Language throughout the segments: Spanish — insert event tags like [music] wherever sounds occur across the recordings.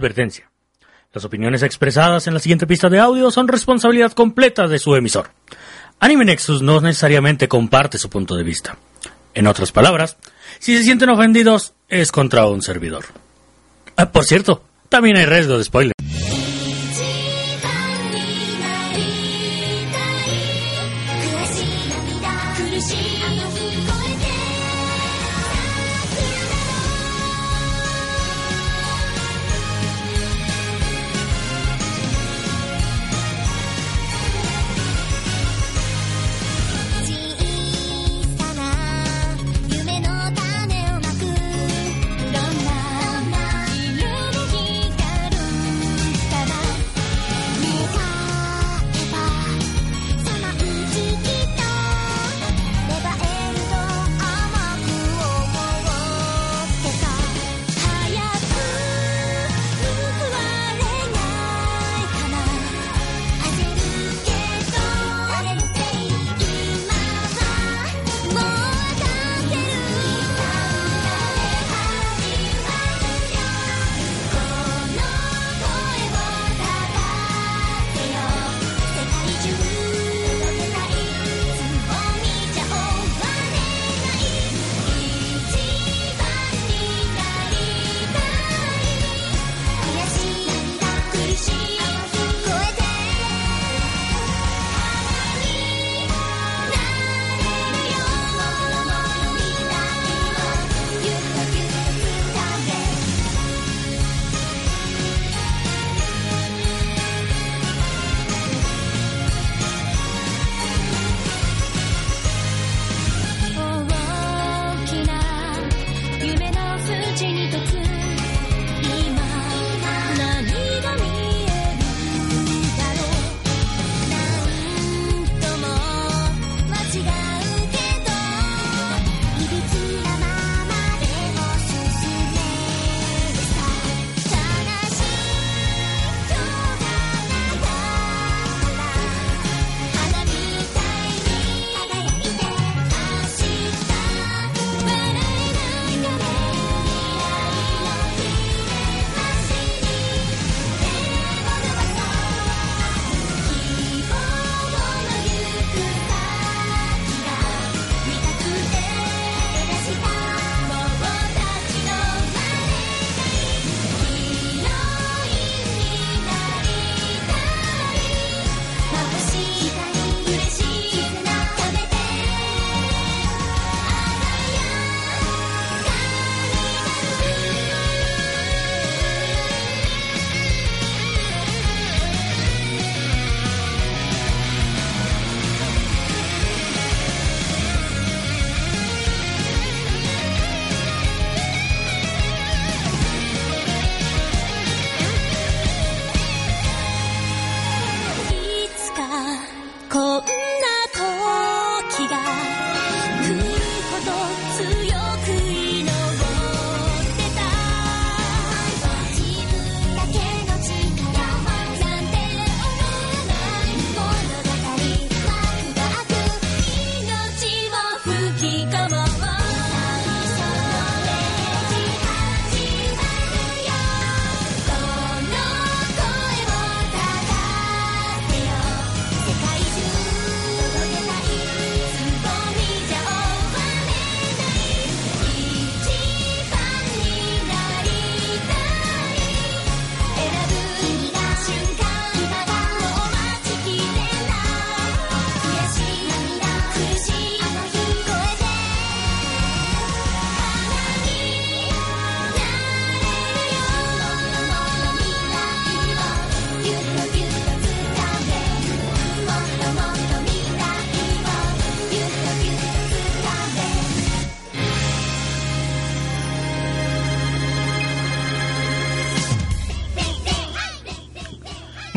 Advertencia. Las opiniones expresadas en la siguiente pista de audio son responsabilidad completa de su emisor. Anime Nexus no necesariamente comparte su punto de vista. En otras palabras, si se sienten ofendidos, es contra un servidor. Ah, por cierto, también hay riesgo de spoiler.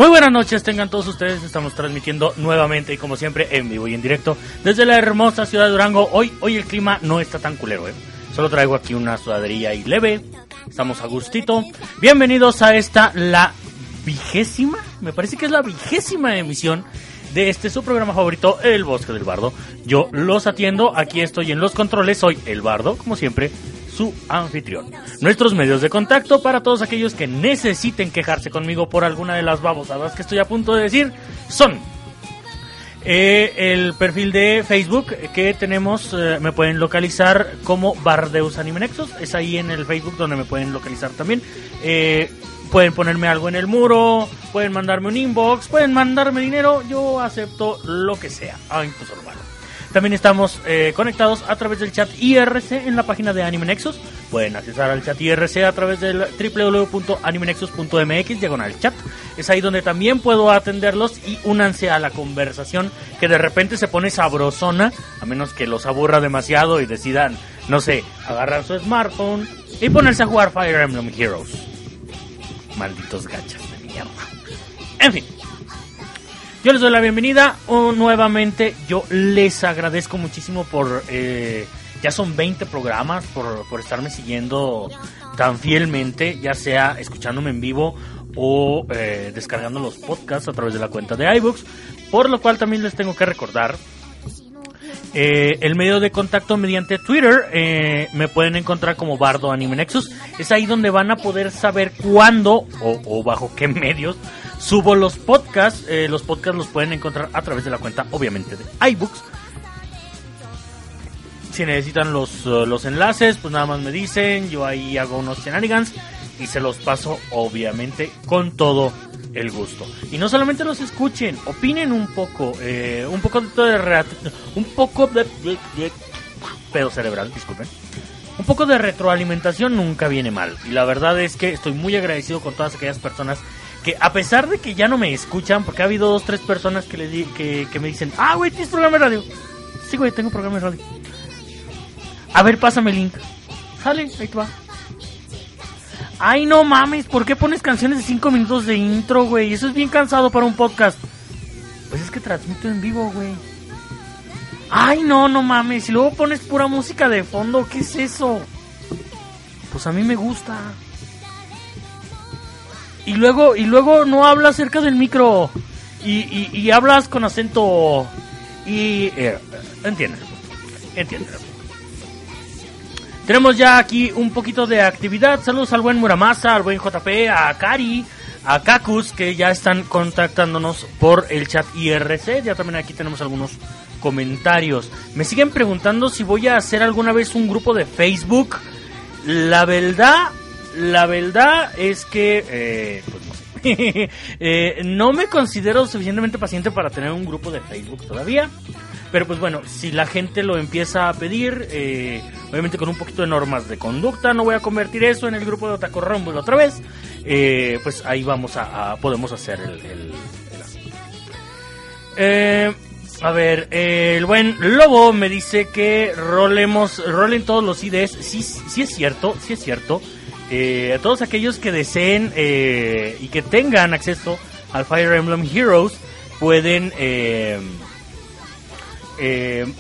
Muy buenas noches, tengan todos ustedes. Estamos transmitiendo nuevamente y como siempre en vivo y en directo desde la hermosa ciudad de Durango. Hoy, hoy el clima no está tan culero, ¿eh? Solo traigo aquí una sudaderilla y leve. Estamos a gustito. Bienvenidos a esta, la vigésima, me parece que es la vigésima emisión de este su programa favorito, El Bosque del Bardo. Yo los atiendo, aquí estoy en los controles, soy El Bardo, como siempre, su anfitrión. Nuestros medios de contacto para todos aquellos que necesiten quejarse conmigo por alguna de las babosadas que estoy a punto de decir son eh, el perfil de Facebook que tenemos, eh, me pueden localizar como Bardeus Anime Nexus. Es ahí en el Facebook donde me pueden localizar también. Eh, pueden ponerme algo en el muro, pueden mandarme un inbox, pueden mandarme dinero. Yo acepto lo que sea, ah, incluso lo malo. También estamos eh, conectados a través del chat IRC en la página de Anime Nexus. Pueden accesar al chat IRC a través del www.animenexus.mx diagonal chat. Es ahí donde también puedo atenderlos y únanse a la conversación que de repente se pone sabrosona, a menos que los aburra demasiado y decidan, no sé, agarrar su smartphone y ponerse a jugar Fire Emblem Heroes. Malditos gachas de mierda. En fin. Yo les doy la bienvenida oh, nuevamente. Yo les agradezco muchísimo por... eh, ya son 20 programas por, por estarme siguiendo tan fielmente, ya sea escuchándome en vivo o eh, descargando los podcasts a través de la cuenta de iBooks. Por lo cual también les tengo que recordar eh, el medio de contacto mediante Twitter eh, me pueden encontrar como Bardo Anime Nexus. Es ahí donde van a poder saber cuándo o, o bajo qué [laughs] medios subo los podcasts. Eh, los podcasts los pueden encontrar a través de la cuenta, obviamente, de iBooks. Si necesitan los, eh, los enlaces, pues nada más me dicen. Yo ahí hago unos shenanigans y se los paso, obviamente, con todo el gusto. Y no solamente los escuchen, opinen un poco, eh, un poco de un poco de- pedo cerebral, disculpen. Un poco de retroalimentación nunca viene mal. Y la verdad es que estoy muy agradecido con todas aquellas personas que a pesar de que ya no me escuchan, porque ha habido dos, tres personas que, le di- que, que me dicen, ah, güey, tienes programa de radio. Sí, güey, tengo programa de radio. A ver, pásame el link. Sale, ahí te va. Ay, no mames, ¿por qué pones canciones de 5 minutos de intro, güey? Eso es bien cansado para un podcast. Pues es que transmito en vivo, güey. Ay, no, no mames. Y luego pones pura música de fondo, ¿qué es eso? Pues a mí me gusta. Y luego, y luego no hablas cerca del micro. Y, y, y hablas con acento. Y. Eh, entiendes. Entiendes. Tenemos ya aquí un poquito de actividad. Saludos al buen Muramasa, al buen JP, a Kari, a Kakus, que ya están contactándonos por el chat IRC. Ya también aquí tenemos algunos comentarios. Me siguen preguntando si voy a hacer alguna vez un grupo de Facebook. La verdad, la verdad es que, eh, pues no [laughs] sé. Eh, no me considero suficientemente paciente para tener un grupo de Facebook todavía. Pero pues bueno, si la gente lo empieza a pedir, eh, obviamente con un poquito de normas de conducta, no voy a convertir eso en el grupo de Otaku Rumble otra vez. eh, pues ahí vamos a, podemos hacer el, el- asunto. Eh, a ver, el buen Lobo me dice que rolemos, rolen todos los IDs. Sí, sí es cierto, sí es cierto. Eh, a todos aquellos que deseen eh, y que tengan acceso al Fire Emblem Heroes pueden eh,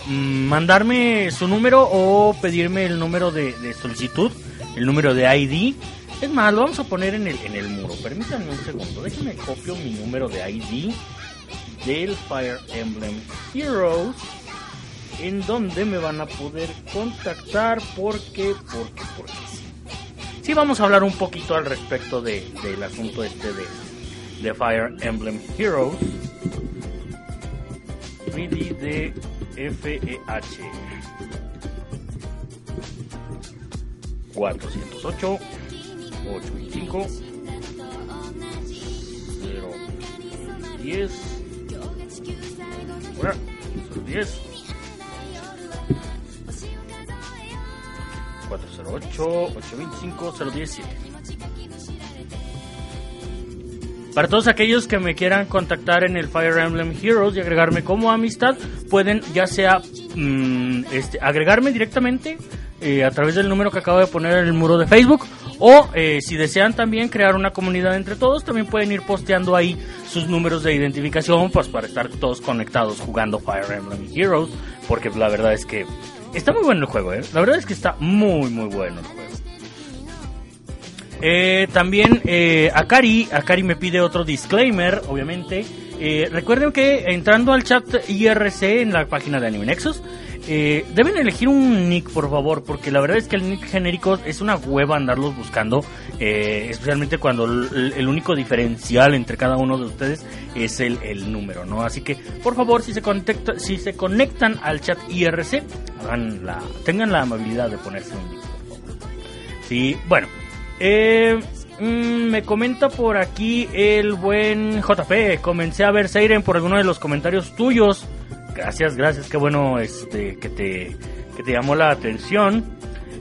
mandarme su número o pedirme el número de, de solicitud, el número de ID. Es más, lo vamos a poner en el, en el muro. Permítanme un segundo. Déjenme copio mi número de ID del Fire Emblem Heroes. En donde me van a poder contactar porque, porque, porque sí. Sí, vamos a hablar un poquito al respecto de, del asunto este de, de Fire Emblem Heroes. 3D de FEH 408 825 010 Ahora, 010 408 825 017 Para todos aquellos que me quieran contactar en el Fire Emblem Heroes y agregarme como amistad, pueden ya sea mm, este, agregarme directamente eh, a través del número que acabo de poner en el muro de Facebook o eh, si desean también crear una comunidad entre todos, también pueden ir posteando ahí sus números de identificación pues para estar todos conectados jugando Fire Emblem Heroes, porque la verdad es que está muy bueno el juego, ¿eh? la verdad es que está muy muy bueno el juego. Eh, también eh, Akari, Akari me pide otro disclaimer, obviamente. Eh, recuerden que entrando al chat IRC en la página de Anime Nexus, eh, deben elegir un nick, por favor, porque la verdad es que el nick genérico es una hueva andarlos buscando, eh, especialmente cuando el, único diferencial entre cada uno de ustedes es el, el número, ¿no? Así que, por favor, si se, conecta, si se conectan al chat IRC, hagan la, tengan la amabilidad de ponerse un nick, por favor. Sí, bueno. Eh, mm, me comenta por aquí el buen JP. Comencé a ver Seiren por alguno de los comentarios tuyos. Gracias, gracias. Qué bueno este, que, te, que te llamó la atención.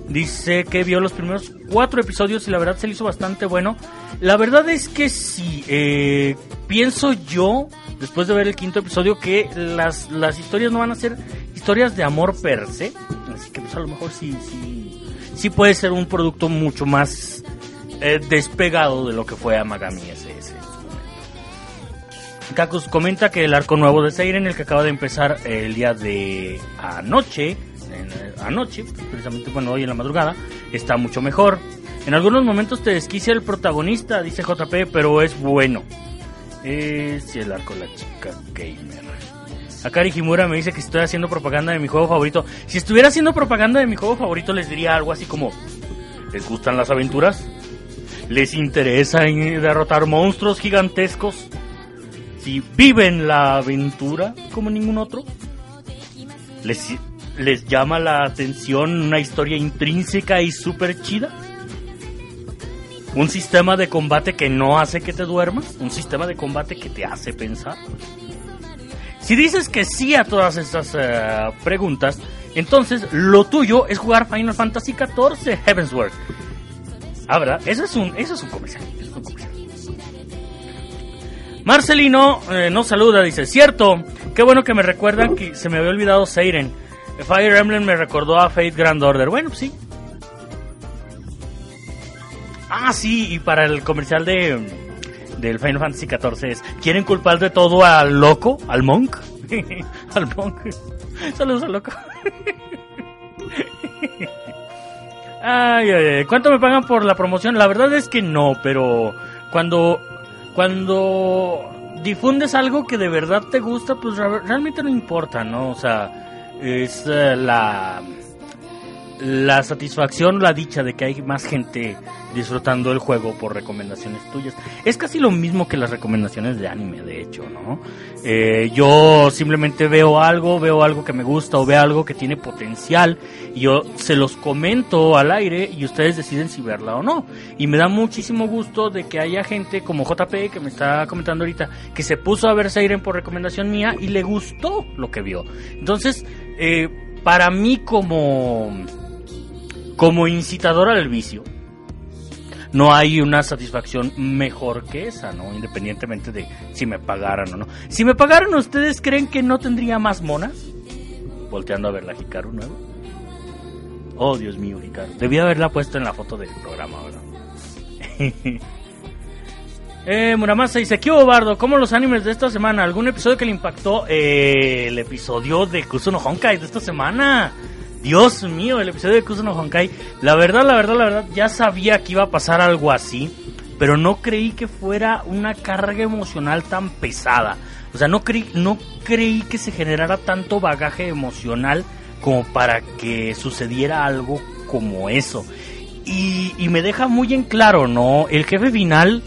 Dice que vio los primeros cuatro episodios y la verdad se le hizo bastante bueno. La verdad es que sí. eh, pienso yo, después de ver el quinto episodio, que las, las historias no van a ser historias de amor per se. Así que pues a lo mejor sí, sí, sí puede ser un producto mucho más eh, despegado de lo que fue Amagami ese, Kakus comenta que el arco nuevo de Seiren, el que acaba de empezar el día de anoche, eh, anoche, precisamente bueno, hoy en la madrugada, está mucho mejor. En algunos momentos te desquicia el protagonista, dice JP, pero es bueno. Es el arco la chica gamer. Akari Himura me dice que estoy haciendo propaganda de mi juego favorito. Si estuviera haciendo propaganda de mi juego favorito, les diría algo así como: ¿Les gustan las aventuras? ¿Les interesa derrotar monstruos gigantescos? Si viven la aventura como ningún otro, ¿les, les llama la atención una historia intrínseca y súper chida? ¿Un sistema de combate que no hace que te duermas? ¿Un sistema de combate que te hace pensar? Si dices que sí a todas estas eh, preguntas, entonces lo tuyo es jugar Final Fantasy XIV Heavensward. Ah, ¿verdad? Eso es un, es un eso es un comercial. Marcelino eh, nos saluda, dice, cierto, qué bueno que me recuerdan que se me había olvidado Seiren. Fire Emblem me recordó a Fate Grand Order. Bueno, pues sí. Ah, sí, y para el comercial de del Final Fantasy XIV es, ¿quieren culpar de todo al loco? ¿Al monk? [laughs] al monk. Saludos al loco. [laughs] Ay, ay. ¿Cuánto me pagan por la promoción? La verdad es que no, pero cuando cuando difundes algo que de verdad te gusta, pues re- realmente no importa, ¿no? O sea, es eh, la la satisfacción, la dicha de que hay más gente disfrutando el juego por recomendaciones tuyas. Es casi lo mismo que las recomendaciones de anime, de hecho, ¿no? Eh, yo simplemente veo algo, veo algo que me gusta o veo algo que tiene potencial y yo se los comento al aire y ustedes deciden si verla o no. Y me da muchísimo gusto de que haya gente como JP que me está comentando ahorita que se puso a ver Seiren por recomendación mía y le gustó lo que vio. Entonces, eh, para mí como como incitador al vicio, no hay una satisfacción mejor que esa, ¿no? Independientemente de si me pagaran o no. Si me pagaran, ¿ustedes creen que no tendría más monas? Volteando a ver la Hikaru nueva. Oh, Dios mío, Hikaru. Debía haberla puesto en la foto del programa, ¿verdad? [laughs] eh, Muramasa dice, ¿qué hubo, Bardo? ¿Cómo los animes de esta semana? ¿Algún episodio que le impactó? Eh, el episodio de Kusuno Honkai de esta semana. Dios mío, el episodio de Kusuno Honkai. La verdad, la verdad, la verdad, ya sabía que iba a pasar algo así, pero no creí que fuera una carga emocional tan pesada. O sea, no creí, no creí que se generara tanto bagaje emocional como para que sucediera algo como eso. Y, y me deja muy en claro, ¿no? El jefe final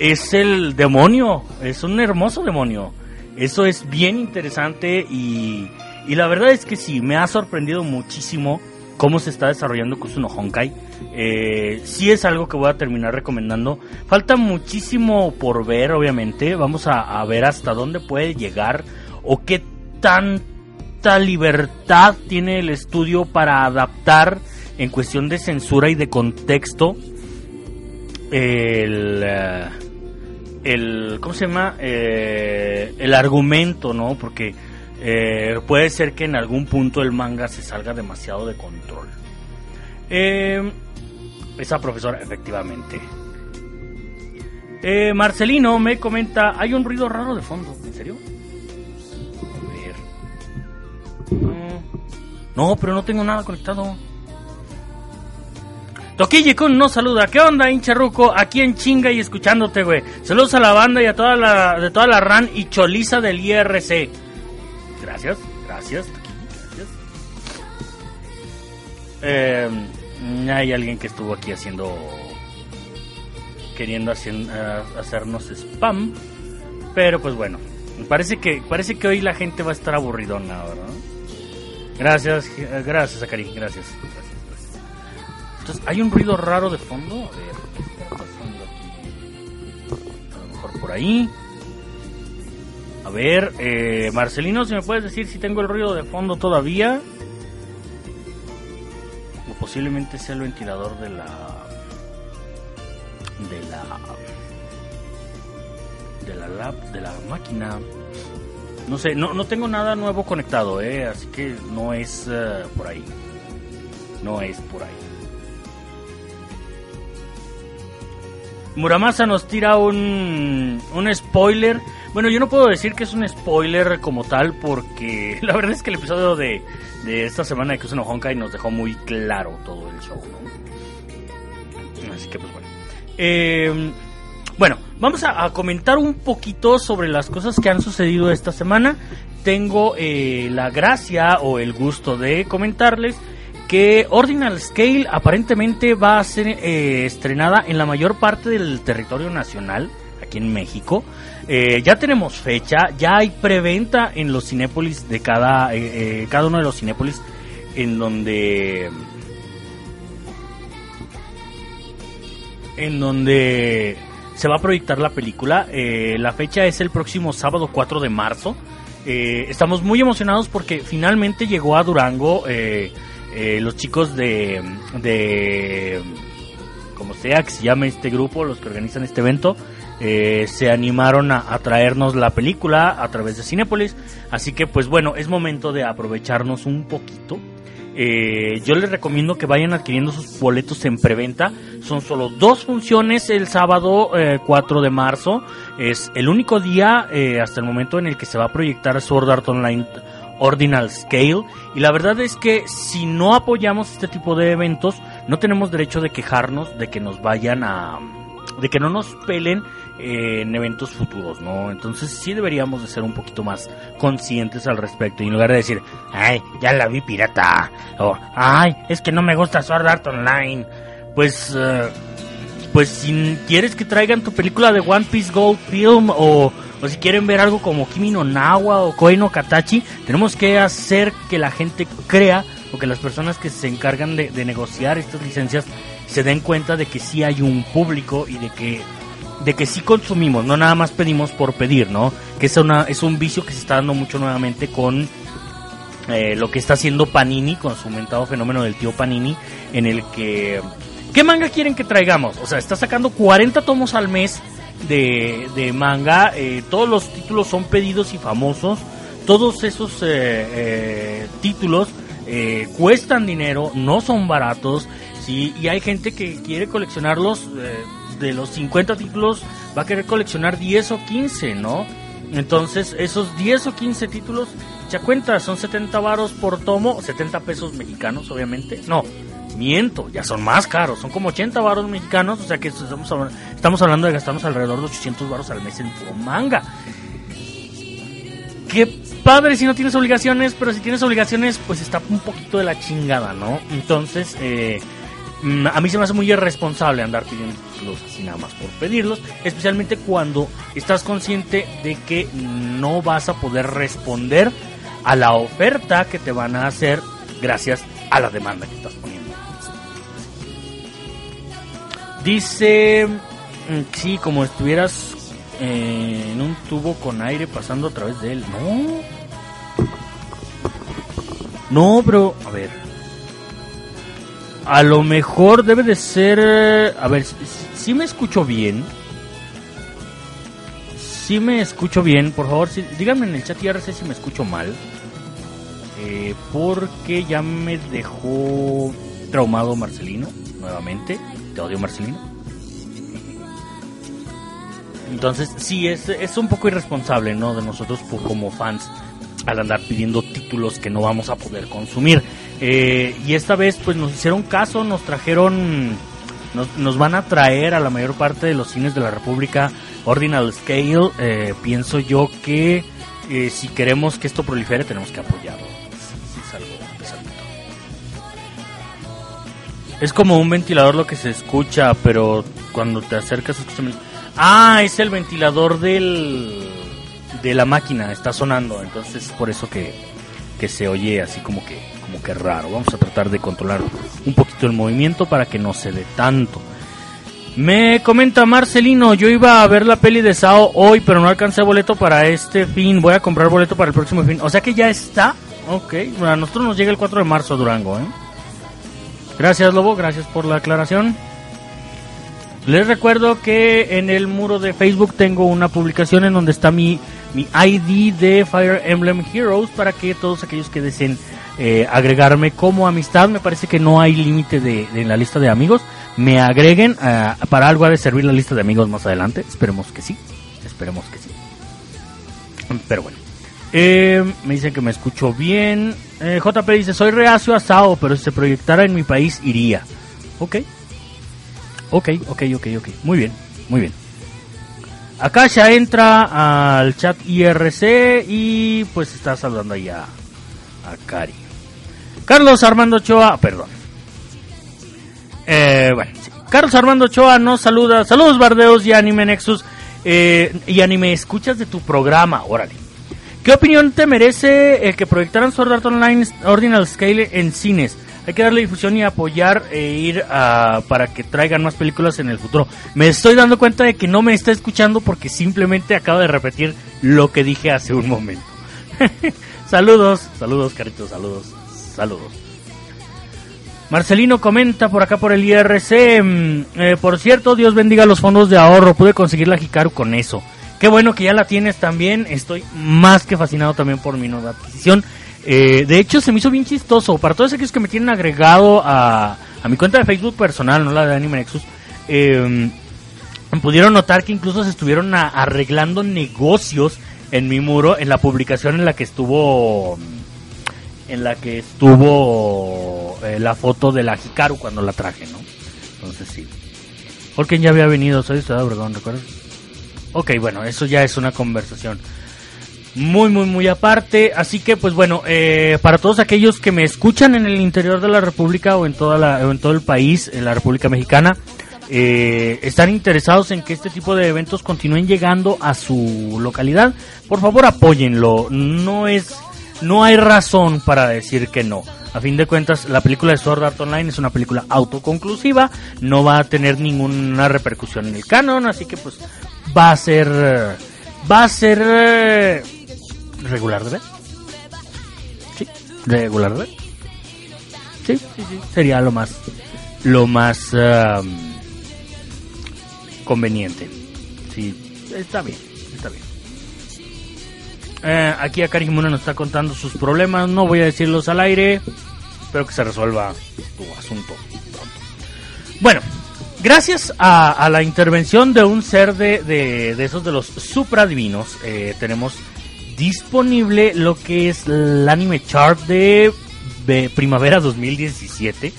es el demonio, es un hermoso demonio. Eso es bien interesante y, y la verdad es que sí, me ha sorprendido muchísimo cómo se está desarrollando Kusuno Honkai. Eh, sí es algo que voy a terminar recomendando. Falta muchísimo por ver, obviamente. Vamos a, ver hasta dónde puede llegar o qué tanta libertad tiene el estudio para adaptar en cuestión de censura y de contexto el... eh, el ¿cómo se llama? Eh, el argumento, ¿no? Porque eh, puede ser que en algún punto el manga se salga demasiado de control. Eh, esa profesora, efectivamente. Eh, Marcelino me comenta, hay un ruido raro de fondo, ¿en serio? A ver. No, pero no tengo nada conectado. Toquille-kun nos saluda. ¿Qué onda, hincha ruco? Aquí en chinga y escuchándote, güey. Saludos a la banda y a toda la, de toda la RAN y choliza del IRC. Gracias, gracias, gracias. Eh, hay alguien que estuvo aquí haciendo. queriendo eh, hacernos spam. Pero pues bueno, parece que, parece que hoy la gente va a estar aburridona, ¿verdad? Gracias, eh, gracias, Akari, gracias. gracias, gracias. Entonces, ¿hay un ruido raro de fondo? A ver, ¿qué está pasando aquí? A lo mejor por ahí. A ver, eh, Marcelino, si me puedes decir si tengo el ruido de fondo todavía. O posiblemente sea el ventilador de la. de la. de la lab, de la máquina. No sé, no, no tengo nada nuevo conectado, eh, así que no es eh, por ahí. No es por ahí. Muramasa nos tira un, un spoiler. Bueno, yo no puedo decir que es un spoiler como tal porque [laughs] la verdad es que el episodio de, de esta semana de Kusuno Honkai nos dejó muy claro todo el show, ¿no? Así que pues bueno. Eh, bueno, vamos a, a comentar un poquito sobre las cosas que han sucedido esta semana. Tengo eh, la gracia o el gusto de comentarles que Ordinal Scale aparentemente va a ser eh, estrenada en la mayor parte del territorio nacional, aquí en México. Eh, ya tenemos fecha, ya hay preventa en los Cinépolis de cada, eh, eh, cada uno de los Cinépolis en donde en donde se va a proyectar la película. Eh, la fecha es el próximo sábado 4 de marzo. Eh, estamos muy emocionados porque finalmente llegó a Durango eh, eh, los chicos de, de, como sea que se llame este grupo, los que organizan este evento, eh, se animaron a, traernos la película a través de Cinépolis. Así que pues bueno, es momento de aprovecharnos un poquito. Eh, yo les recomiendo que vayan adquiriendo sus boletos en preventa. Son solo dos funciones el sábado eh, 4 de marzo. Es el único día eh, hasta el momento en el que se va a proyectar Sword Art Online Ordinal Scale. Y la verdad es que si no apoyamos este tipo de eventos, no tenemos derecho de quejarnos de que nos vayan a... de que no nos pelen en eventos futuros, ¿no? Entonces sí deberíamos de ser un poquito más conscientes al respecto y en lugar de decir, ay, ya la vi pirata, o ay, es que no me gusta Sword Art Online, pues, eh, pues si quieres que traigan tu película de One Piece Gold Film o, o si quieren ver algo como Kimi no Nawa o Koi no Katachi, tenemos que hacer que la gente crea o que las personas que se encargan de, de negociar estas licencias se den cuenta de que sí hay un público y de que de que sí consumimos, no nada más pedimos por pedir, ¿no? Que es una es un vicio que se está dando mucho nuevamente con eh, lo que está haciendo Panini con su aumentado fenómeno del tío Panini en el que ¿qué manga quieren que traigamos? O sea, está sacando 40 tomos al mes de, de manga, eh, todos los títulos son pedidos y famosos, todos esos eh, eh, títulos eh, cuestan dinero, no son baratos, sí, y hay gente que quiere coleccionarlos de los 50 títulos va a querer coleccionar 10 o 15, ¿no? Entonces, esos 10 o 15 títulos, ya cuenta, son 70 varos por tomo, 70 pesos mexicanos, obviamente. No, miento, ya son más caros, son como 80 varos mexicanos, o sea que estamos hablando, estamos hablando de gastarnos alrededor de 800 varos al mes en puro manga. Qué padre si no tienes obligaciones, pero si tienes obligaciones, pues está un poquito de la chingada, ¿no? Entonces, eh, a mí se me hace muy irresponsable andar pidiendo títulos así nada más por pedirlos, especialmente cuando estás consciente de que no vas a poder responder a la oferta que te van a hacer gracias a la demanda que estás poniendo. Dice, mm, sí, como estuvieras eh, en un tubo con aire pasando a través de él. No. No, pero, a ver. A lo mejor debe de ser... A ver, si, si me escucho bien. Si me escucho bien, por favor, si- díganme en el chat IRC si me escucho mal. Eh, porque ya me dejó traumado Marcelino, nuevamente. Te odio Marcelino. Entonces, sí, es, es un poco irresponsable, ¿no? De nosotros po- como fans al andar pidiendo títulos que no vamos a poder consumir. Eh, y esta vez pues nos hicieron caso, nos trajeron, nos, van a traer a la mayor parte de los cines de la República Ordinal Scale. Eh, pienso yo que eh, si queremos que esto prolifere tenemos que apoyarlo. Sí, es. Es como un ventilador lo que se escucha, pero cuando te acercas escucha. Ah, es el ventilador del de la máquina, está sonando, entonces por eso que, que se oye así como que como que raro. Vamos a tratar de controlar un poquito el movimiento para que no se dé tanto. Me comenta Marcelino, yo iba a ver la peli de Sao hoy, pero no alcancé boleto para este fin. Voy a comprar boleto para el próximo fin. O sea que ya está. Ok, bueno, a nosotros nos llega el 4 de marzo a Durango, ¿eh? Gracias Lobo, gracias por la aclaración. Les recuerdo que en el muro de Facebook tengo una publicación en donde está mi, mi ID de Fire Emblem Heroes para que todos aquellos que deseen eh, agregarme como amistad, me parece que no hay límite de, la lista de amigos, me agreguen, ah, para algo ha de servir la lista de amigos más adelante, esperemos que sí, esperemos que sí. Pero bueno. Eh, me dicen que me escucho bien. Eh, JP dice, soy reacio a Sao, pero si se proyectara en mi país iría. Ok. Ok, ok, ok, ok. Muy bien, muy bien. Acá ya entra al chat IRC y pues está saludando ahí a, a Cari. Carlos Armando Ochoa, perdón. Eh, bueno. Carlos Armando Ochoa nos saluda. Saludos Bardeos y Anime Nexus. Eh, y Anime, escuchas de tu programa, órale. ¿Qué opinión te merece el que proyectaran Sword Art Online Ordinal Scale en cines? Hay que darle difusión y apoyar e ir a, para que traigan más películas en el futuro. Me estoy dando cuenta de que no me está escuchando porque simplemente acabo de repetir lo que dije hace un momento. [laughs] saludos, saludos, caritos, saludos, saludos. Marcelino comenta por acá por el IRC. mm, eh, por cierto, Dios bendiga los fondos de ahorro. Pude conseguir la Hikaru con eso. Qué bueno que ya la tienes también. Estoy más que fascinado también por mi nueva adquisición. Eh, de hecho, se me hizo bien chistoso. Para todos aquellos que me tienen agregado a, a mi cuenta de Facebook personal, no la de Anime Nexus, eh, pudieron notar que incluso se estuvieron arreglando negocios en mi muro en la publicación en la que estuvo en la que estuvo eh, la foto de la Hikaru cuando la traje, ¿no? Entonces sí. Porque ya había venido, soy Ciudad Obregón, ¿recuerdas? Ok, bueno, eso ya es una conversación muy, muy, muy aparte. Así que, pues bueno, eh, para todos aquellos que me escuchan en el interior de la República o en, toda la, o en todo el país, en la República Mexicana, eh, están interesados en que este tipo de eventos continúen llegando a su localidad, por favor apóyenlo. No es, no hay razón para decir que no. A fin de cuentas, la película de Sword Art Online es una película autoconclusiva, no va a tener ninguna repercusión en el canon, así que pues va a ser, eh, va a ser eh, regular de ver. Sí, regular de ver. Sí, sí, sí, sería lo más, lo más um, conveniente. Sí, está bien. Eh, aquí a Karimuna nos está contando sus problemas, no voy a decirlos al aire, espero que se resuelva tu asunto pronto. Bueno, gracias a, la intervención de un ser de, de, de esos de los supradivinos, eh, tenemos disponible lo que es el anime chart de, de primavera 2017.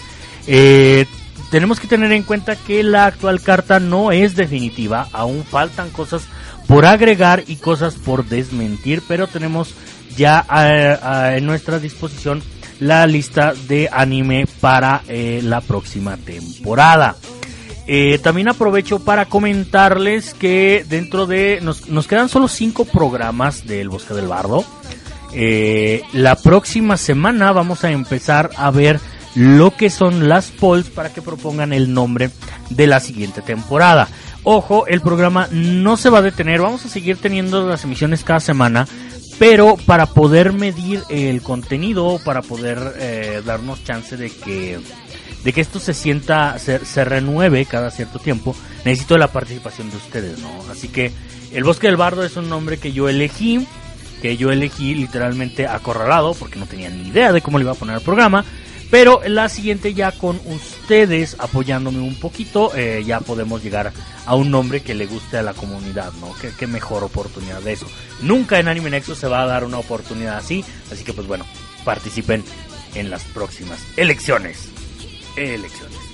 Eh, tenemos que tener en cuenta que la actual carta no es definitiva, aún faltan cosas por agregar y cosas por desmentir, pero tenemos ya eh, eh, en nuestra disposición la lista de anime para eh, la próxima temporada. También aprovecho para comentarles que dentro de nos, nos quedan solo cinco programas del Bosque del Bardo. La próxima semana vamos a empezar a ver lo que son las polls para que propongan el nombre de la siguiente temporada. Ojo, el programa no se va a detener, vamos a seguir teniendo las emisiones cada semana, pero para poder medir el contenido, para poder eh, darnos chance de que de que esto se sienta, se, se renueve cada cierto tiempo, necesito la participación de ustedes, ¿no? Así que el Bosque del Bardo es un nombre que yo elegí, que yo elegí literalmente acorralado, porque no tenía ni idea de cómo le iba a poner al programa, pero la siguiente ya con ustedes apoyándome un poquito, eh, ya podemos llegar a un nombre que le guste a la comunidad, ¿no? Qué, mejor oportunidad de eso. Nunca en Anime Nexus se va a dar una oportunidad así, así que pues bueno, participen en las próximas elecciones. Elecciones.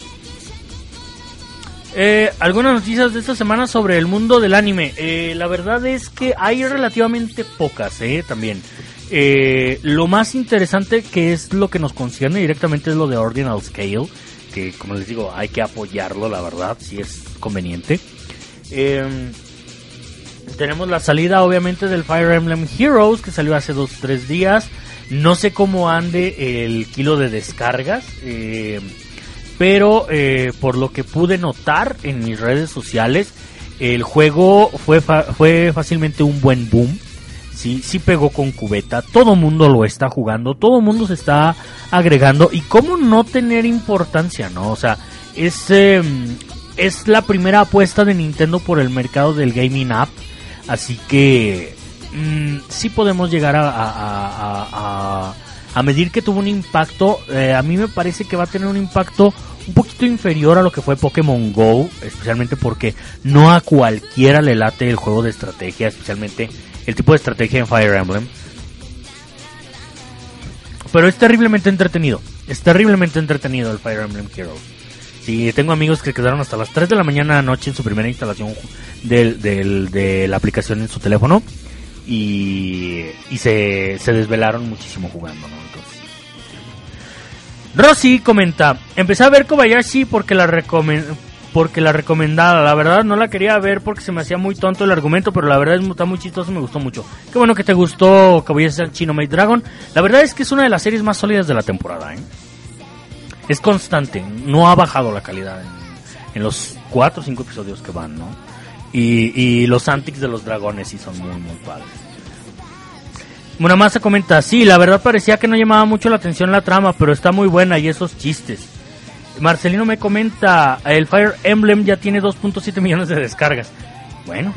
Eh, algunas noticias de esta semana sobre el mundo del anime. Eh, la verdad es que hay relativamente pocas, eh, también. Eh, lo más interesante que es lo que nos concierne directamente es lo de Ordinal Scale, que como les digo, hay que apoyarlo, la verdad, si es conveniente. Eh, tenemos la salida obviamente del Fire Emblem Heroes, que salió hace dos tres días. No sé cómo ande el kilo de descargas. eh, pero eh, por lo que pude notar en mis redes sociales, el juego fue, fue fácilmente un buen boom. Sí, sí pegó con cubeta, todo mundo lo está jugando, todo mundo se está agregando. Y cómo no tener importancia, ¿no? O sea, es, em, es la primera apuesta de Nintendo por el mercado del gaming app, así que mm, sí podemos llegar a, a- medir que tuvo un impacto, eh, a mí me parece que va a tener un impacto un poquito inferior a lo que fue Pokémon Go, especialmente porque no a cualquiera le late el juego de estrategia, especialmente el tipo de estrategia en Fire Emblem. Pero es terriblemente entretenido, es terriblemente entretenido el Fire Emblem Heroes. Sí, tengo amigos que quedaron hasta las 3 de la mañana anoche en su primera instalación del, del- de la aplicación en su teléfono y, y se, se desvelaron muchísimo jugando, ¿no? Entonces, Rosy comenta, empecé a ver Kobayashi porque la porque la recomendada, la verdad no la quería ver porque se me hacía muy tonto el argumento, pero la verdad es, está muy chistoso me gustó mucho. Qué bueno que te gustó Kobayashi Chino Maid Dragon. La verdad es que es una de las series más sólidas de la temporada, ¿eh? Es constante, no ha bajado la calidad en, los cuatro o cinco episodios que van, ¿no? Y, los antics de los dragones sí son muy, muy padres. Muramasa comenta, sí, la verdad parecía que no llamaba mucho la atención la trama, pero está muy buena y esos chistes. Marcelino me comenta, el Fire Emblem ya tiene 2.7 millones de descargas. Bueno.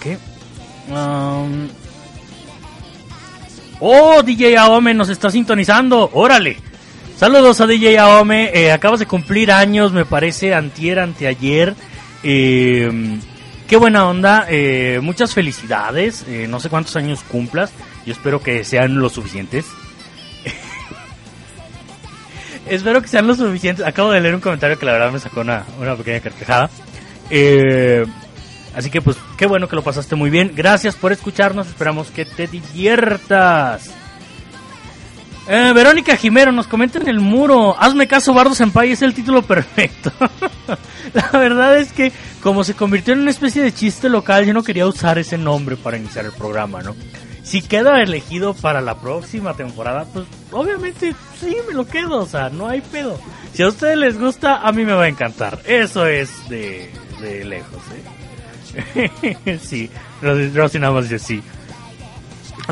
¿Qué? Um, Oh, DJ Aome nos está sintonizando. Órale. Saludos a DJ Aome. Eh, acabas de cumplir años, me parece, antier, anteayer. Eh, qué buena onda. Eh, muchas felicidades. Eh, no sé cuántos años cumplas. Yo espero que sean lo suficientes. Espero que sean lo suficientes. Acabo de leer un comentario que la verdad me sacó una, una pequeña carcajada. Eh, Así que pues qué bueno que lo pasaste muy bien. Gracias por escucharnos. Esperamos que te diviertas. Eh, Verónica Jimero nos comenta en el muro. Hazme caso, Bardo Senpai es el título perfecto. [laughs] La verdad es que como se convirtió en una especie de chiste local, yo no quería usar ese nombre para iniciar el programa, ¿no? Si queda elegido para la próxima temporada, pues obviamente sí me lo quedo, o sea, no hay pedo. Si a ustedes les gusta, a mí me va a encantar. Eso es de, de lejos, ¿eh? [laughs] sí, Rosy nada dice sí.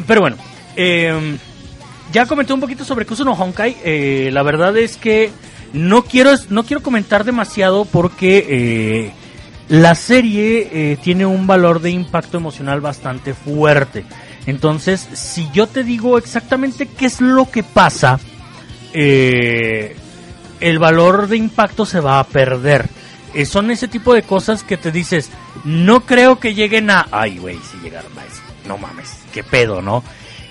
Pero bueno, eh, ya comenté un poquito sobre Kusuno Honkai. Eh, la verdad es que no quiero, no quiero comentar demasiado porque eh, la serie eh, tiene un valor de impacto emocional bastante fuerte. Entonces, si yo te digo exactamente qué es lo que pasa, eh, el valor de impacto se va a perder. Eh, son ese tipo de cosas que te dices, no creo que lleguen a... Ay, güey, si llegaron a eso. No mames, qué pedo, ¿no?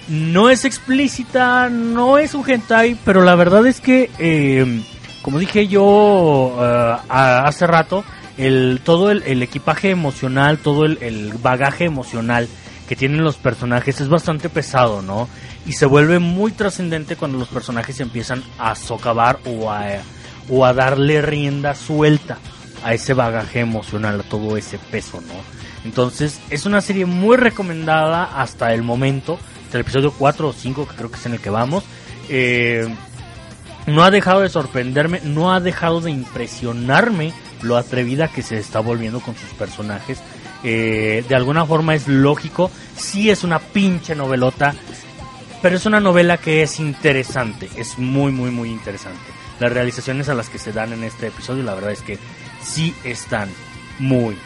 No es explícita, no es un hentai, pero la verdad es que, eh, como dije yo a- hace rato, el, todo el, equipaje emocional, todo el bagaje emocional que tienen los personajes es bastante pesado, ¿no? Y se vuelve muy trascendente cuando los personajes empiezan a socavar o a, darle rienda suelta a ese bagaje emocional, a todo ese peso, ¿no? Entonces, es una serie muy recomendada hasta el momento, hasta el episodio 4 o 5, que creo que es en el que vamos. Eh, no ha dejado de sorprenderme, no ha dejado de impresionarme lo atrevida que se está volviendo con sus personajes. Eh, de alguna forma es lógico, sí es una pinche novelota, pero es una novela que es interesante, es muy, muy, muy interesante. Las realizaciones a las que se dan en este episodio, la verdad es que sí están muy,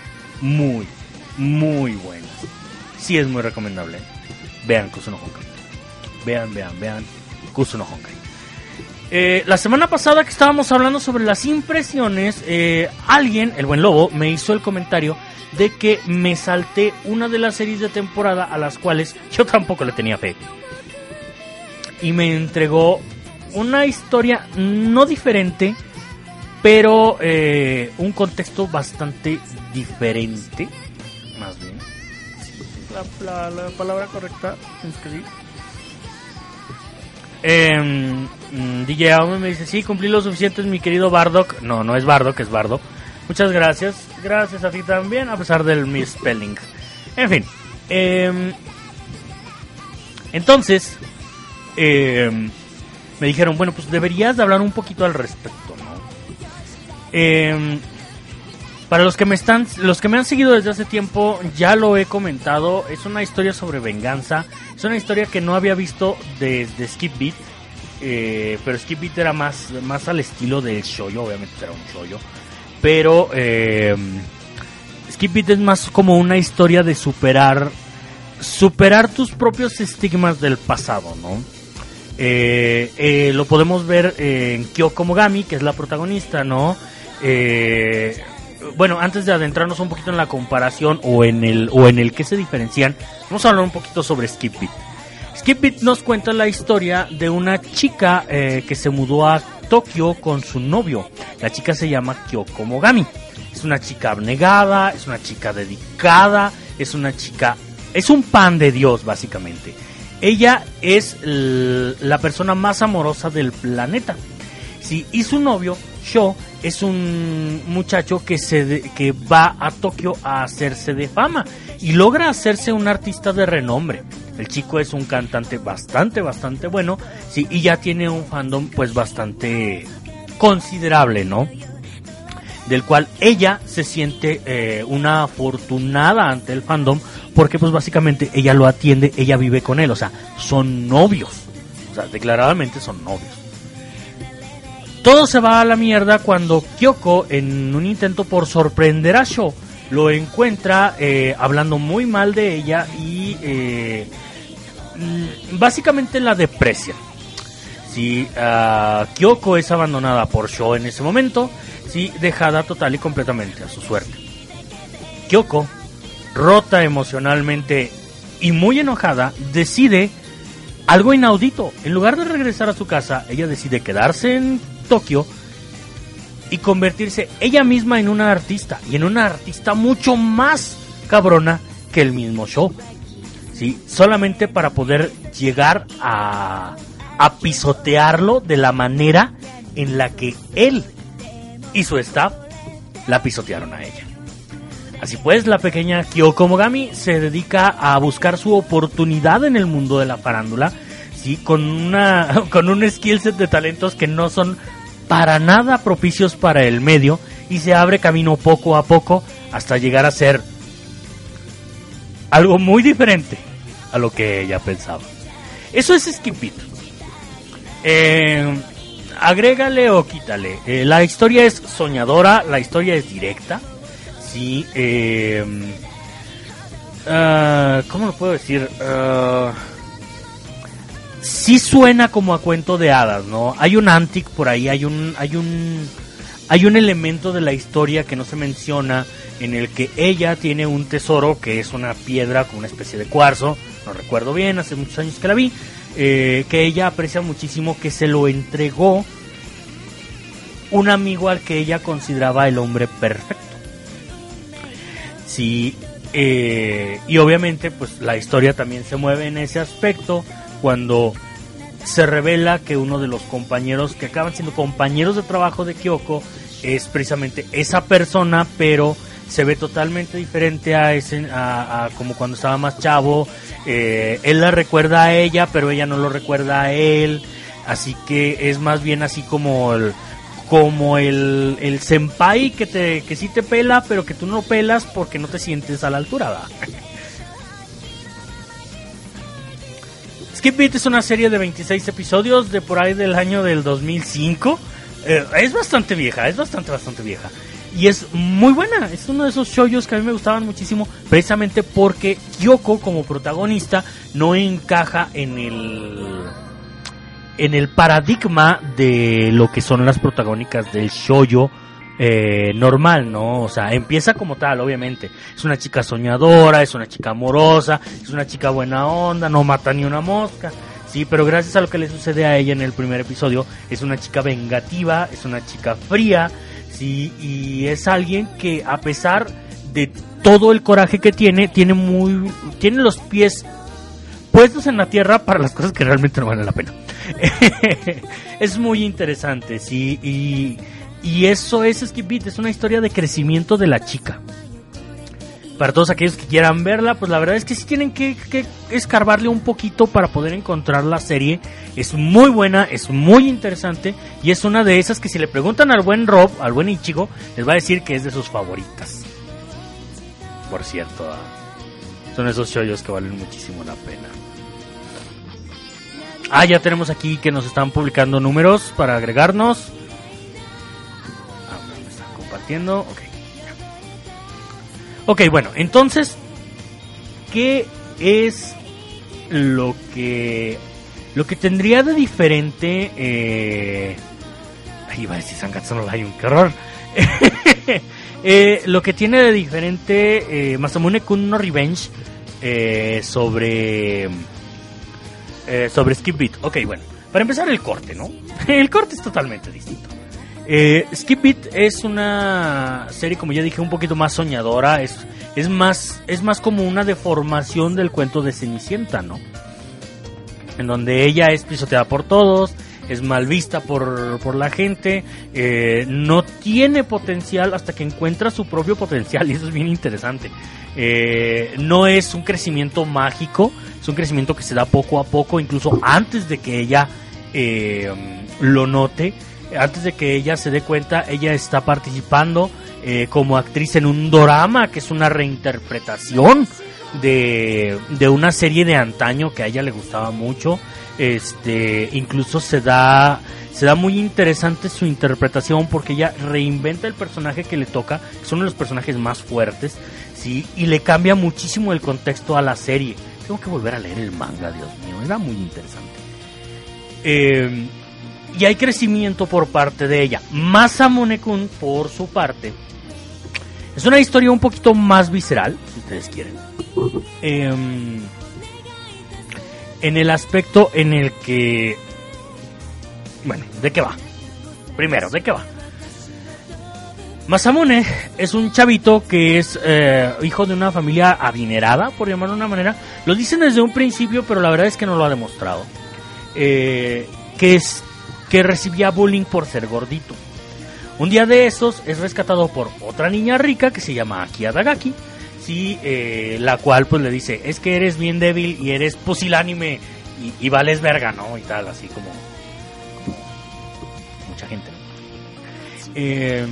muy, muy buenas. Sí es muy recomendable. Vean Kusuno Honkai. Vean, vean, vean Kusuno Honkai. Eh, la semana pasada que estábamos hablando sobre las impresiones, eh, alguien, el buen lobo, me hizo el comentario de que me salté una de las series de temporada a las cuales yo tampoco le tenía fe. y me entregó una historia no diferente, pero eh, un contexto bastante diferente, más bien. La, la- la palabra correcta es que sí. DJ Aume me dice, sí, cumplí lo suficiente, mi querido Bardock. No, no es Bardock, es Bardo. Muchas gracias. Gracias a ti también, a pesar del misspelling. En fin. em, entonces, em, me dijeron, bueno, pues deberías de hablar un poquito al respecto, ¿no? Em, para los que me están, los que me han seguido desde hace tiempo, ya lo he comentado. Es una historia sobre venganza. Es una historia que no había visto desde Skip Beat. eh, pero Skip Beat era más, más al estilo del shoyo, obviamente era un shoyo. Pero eh, Skip Beat es más como una historia de superar, superar tus propios estigmas del pasado, ¿no? Eh, eh, lo podemos ver en Kyoko Mogami, que es la protagonista, ¿no? Eh, bueno, antes de adentrarnos un poquito en la comparación o en el o en el que se diferencian, vamos a hablar un poquito sobre Skip Beat. Skip Beat nos cuenta la historia de una chica eh, que se mudó a Tokio con su novio. La chica se llama Kyoko Mogami. Es una chica abnegada, es una chica dedicada, es una chica... Es un pan de Dios, básicamente. Ella es la persona más amorosa del planeta. Sí, y su novio, Sho, es un muchacho que, se de- que va a Tokio a hacerse de fama y logra hacerse un artista de renombre. El chico es un cantante bastante, bastante bueno, sí, y ya tiene un fandom pues bastante considerable, ¿no? Del cual ella se siente eh, una afortunada ante el fandom porque pues básicamente ella lo atiende, ella vive con él, o sea, son novios, o sea, declaradamente son novios. Todo se va a la mierda cuando Kyoko, en un intento por sorprender a Sho, lo encuentra eh, hablando muy mal de ella y eh, mm, básicamente la deprecia. Si ah, Kyoko es abandonada por Sho en ese momento, sí, dejada total y completamente a su suerte. Kyoko, rota emocionalmente y muy enojada, decide algo inaudito. En lugar de regresar a su casa, ella decide quedarse en Tokio y convertirse ella misma en una artista y en una artista mucho más cabrona que el mismo show. ¿Sí? Solamente para poder llegar a, a pisotearlo de la manera en la que él y su staff la pisotearon a ella. Así pues, la pequeña Kyoko Mogami se dedica a buscar su oportunidad en el mundo de la farándula, con una [laughs] con un skill set de talentos que no son para nada propicios para el medio y se abre camino poco a poco hasta llegar a ser algo muy diferente a lo que ella pensaba. Eso es Skip It. Eh, agrégale o quítale. Eh, la historia es soñadora, la historia es directa. Sí, eh, ah, ¿cómo lo puedo decir? Ah, sí suena como a cuento de hadas, ¿no? Hay un antic por ahí, hay un, hay un, hay un elemento de la historia que no se menciona en el que ella tiene un tesoro que es una piedra con una especie de cuarzo, no recuerdo bien, hace muchos años que la vi, eh, que ella aprecia muchísimo, que se lo entregó un amigo al que ella consideraba el hombre perfecto. Sí, eh, y obviamente pues la historia también se mueve en ese aspecto cuando se revela que uno de los compañeros que acaban siendo compañeros de trabajo de Kyoko es precisamente esa persona, pero se ve totalmente diferente a ese, a, a como cuando estaba más chavo. Eh, él la recuerda a ella, pero ella no lo recuerda a él. Así que es más bien así como el, como el, el senpai que te que sí te pela, pero que tú no pelas porque no te sientes a la altura. Skip Beat es una serie de 26 episodios de por ahí del año del 2005. Eh, es bastante vieja, es bastante, bastante vieja. Y es muy buena, es uno de esos shows que a mí me gustaban muchísimo, precisamente porque Kyoko como protagonista no encaja en el en el paradigma de lo que son las protagónicas del shoyo eh, normal, ¿no? O sea, empieza como tal, obviamente. Es una chica soñadora, es una chica amorosa, es una chica buena onda, no mata ni una mosca. Sí, pero gracias a lo que le sucede a ella en el primer episodio, es una chica vengativa, es una chica fría, sí, y es alguien que a pesar de todo el coraje que tiene, tiene muy, tiene los pies puestos en la tierra para las cosas que realmente no valen la pena. [laughs] es muy interesante, sí, y, y eso es Skip Beat, es una historia de crecimiento de la chica. Para todos aquellos que quieran verla, pues la verdad es que sí tienen que, escarbarle un poquito para poder encontrar la serie. Es muy buena, es muy interesante y es una de esas que si le preguntan al buen Rob, al buen Ichigo, les va a decir que es de sus favoritas. Por cierto, ah, son esos shoyos que valen muchísimo la pena. Ah, ya tenemos aquí que nos están publicando números para agregarnos. Ok. Ok, bueno, entonces, ¿qué es lo que lo que tendría de diferente? Eh, ahí va a decir Sangatsu no Lion, qué horror. [laughs] Eh, lo que tiene de diferente eh, Masamune Kun Revenge eh, sobre eh, sobre Skip Beat. Ok, bueno, para empezar el corte, ¿no? [laughs] el corte es totalmente distinto. Eh, Skip Beat es una serie, como ya dije, un poquito más soñadora. Es, es, más, es más como una deformación del cuento de Cenicienta, ¿no? En donde ella es pisoteada por todos, es mal vista por, por la gente, eh, no tiene potencial hasta que encuentra su propio potencial, [laughs] y eso es bien interesante. Eh, no es un crecimiento mágico, es un crecimiento que se da poco a poco, incluso antes de que ella eh, lo note antes de que ella se dé cuenta, ella está participando eh, como actriz en un dorama, que es una reinterpretación de, de una serie de antaño que a ella le gustaba mucho. Este, incluso se da, se da muy interesante su interpretación porque ella reinventa el personaje que le toca, que es uno de los personajes más fuertes, sí, y le cambia muchísimo el contexto a la serie. Tengo que volver a leer el manga, Dios mío, era muy interesante. Eh, y hay crecimiento por parte de ella. Masamune-kun, por su parte, es una historia un poquito más visceral, si ustedes quieren. Eh, en el aspecto en el que... Bueno, ¿de qué va? Primero, ¿de qué va? Masamune es un chavito que es eh, hijo de una familia adinerada, por llamarlo de una manera. Lo dicen desde un principio, pero la verdad es que no lo ha demostrado. Eh, que es que recibía bullying por ser gordito. Un día de esos es rescatado por otra niña rica que se llama Aki Adagaki, sí, eh, la cual pues le dice, es que eres bien débil y eres pusilánime y, vales verga, ¿no? Y tal, así como, mucha gente. Eh,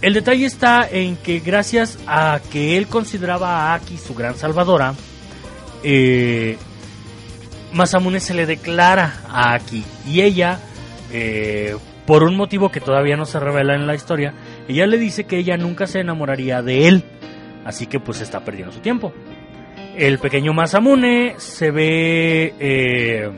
el detalle está en que gracias a que él consideraba a Aki su gran salvadora, eh, Masamune se le declara a Aki y ella, eh, por un motivo que todavía no se revela en la historia, ella le dice que ella nunca se enamoraría de él, así que pues está perdiendo su tiempo. El pequeño Masamune se ve eh,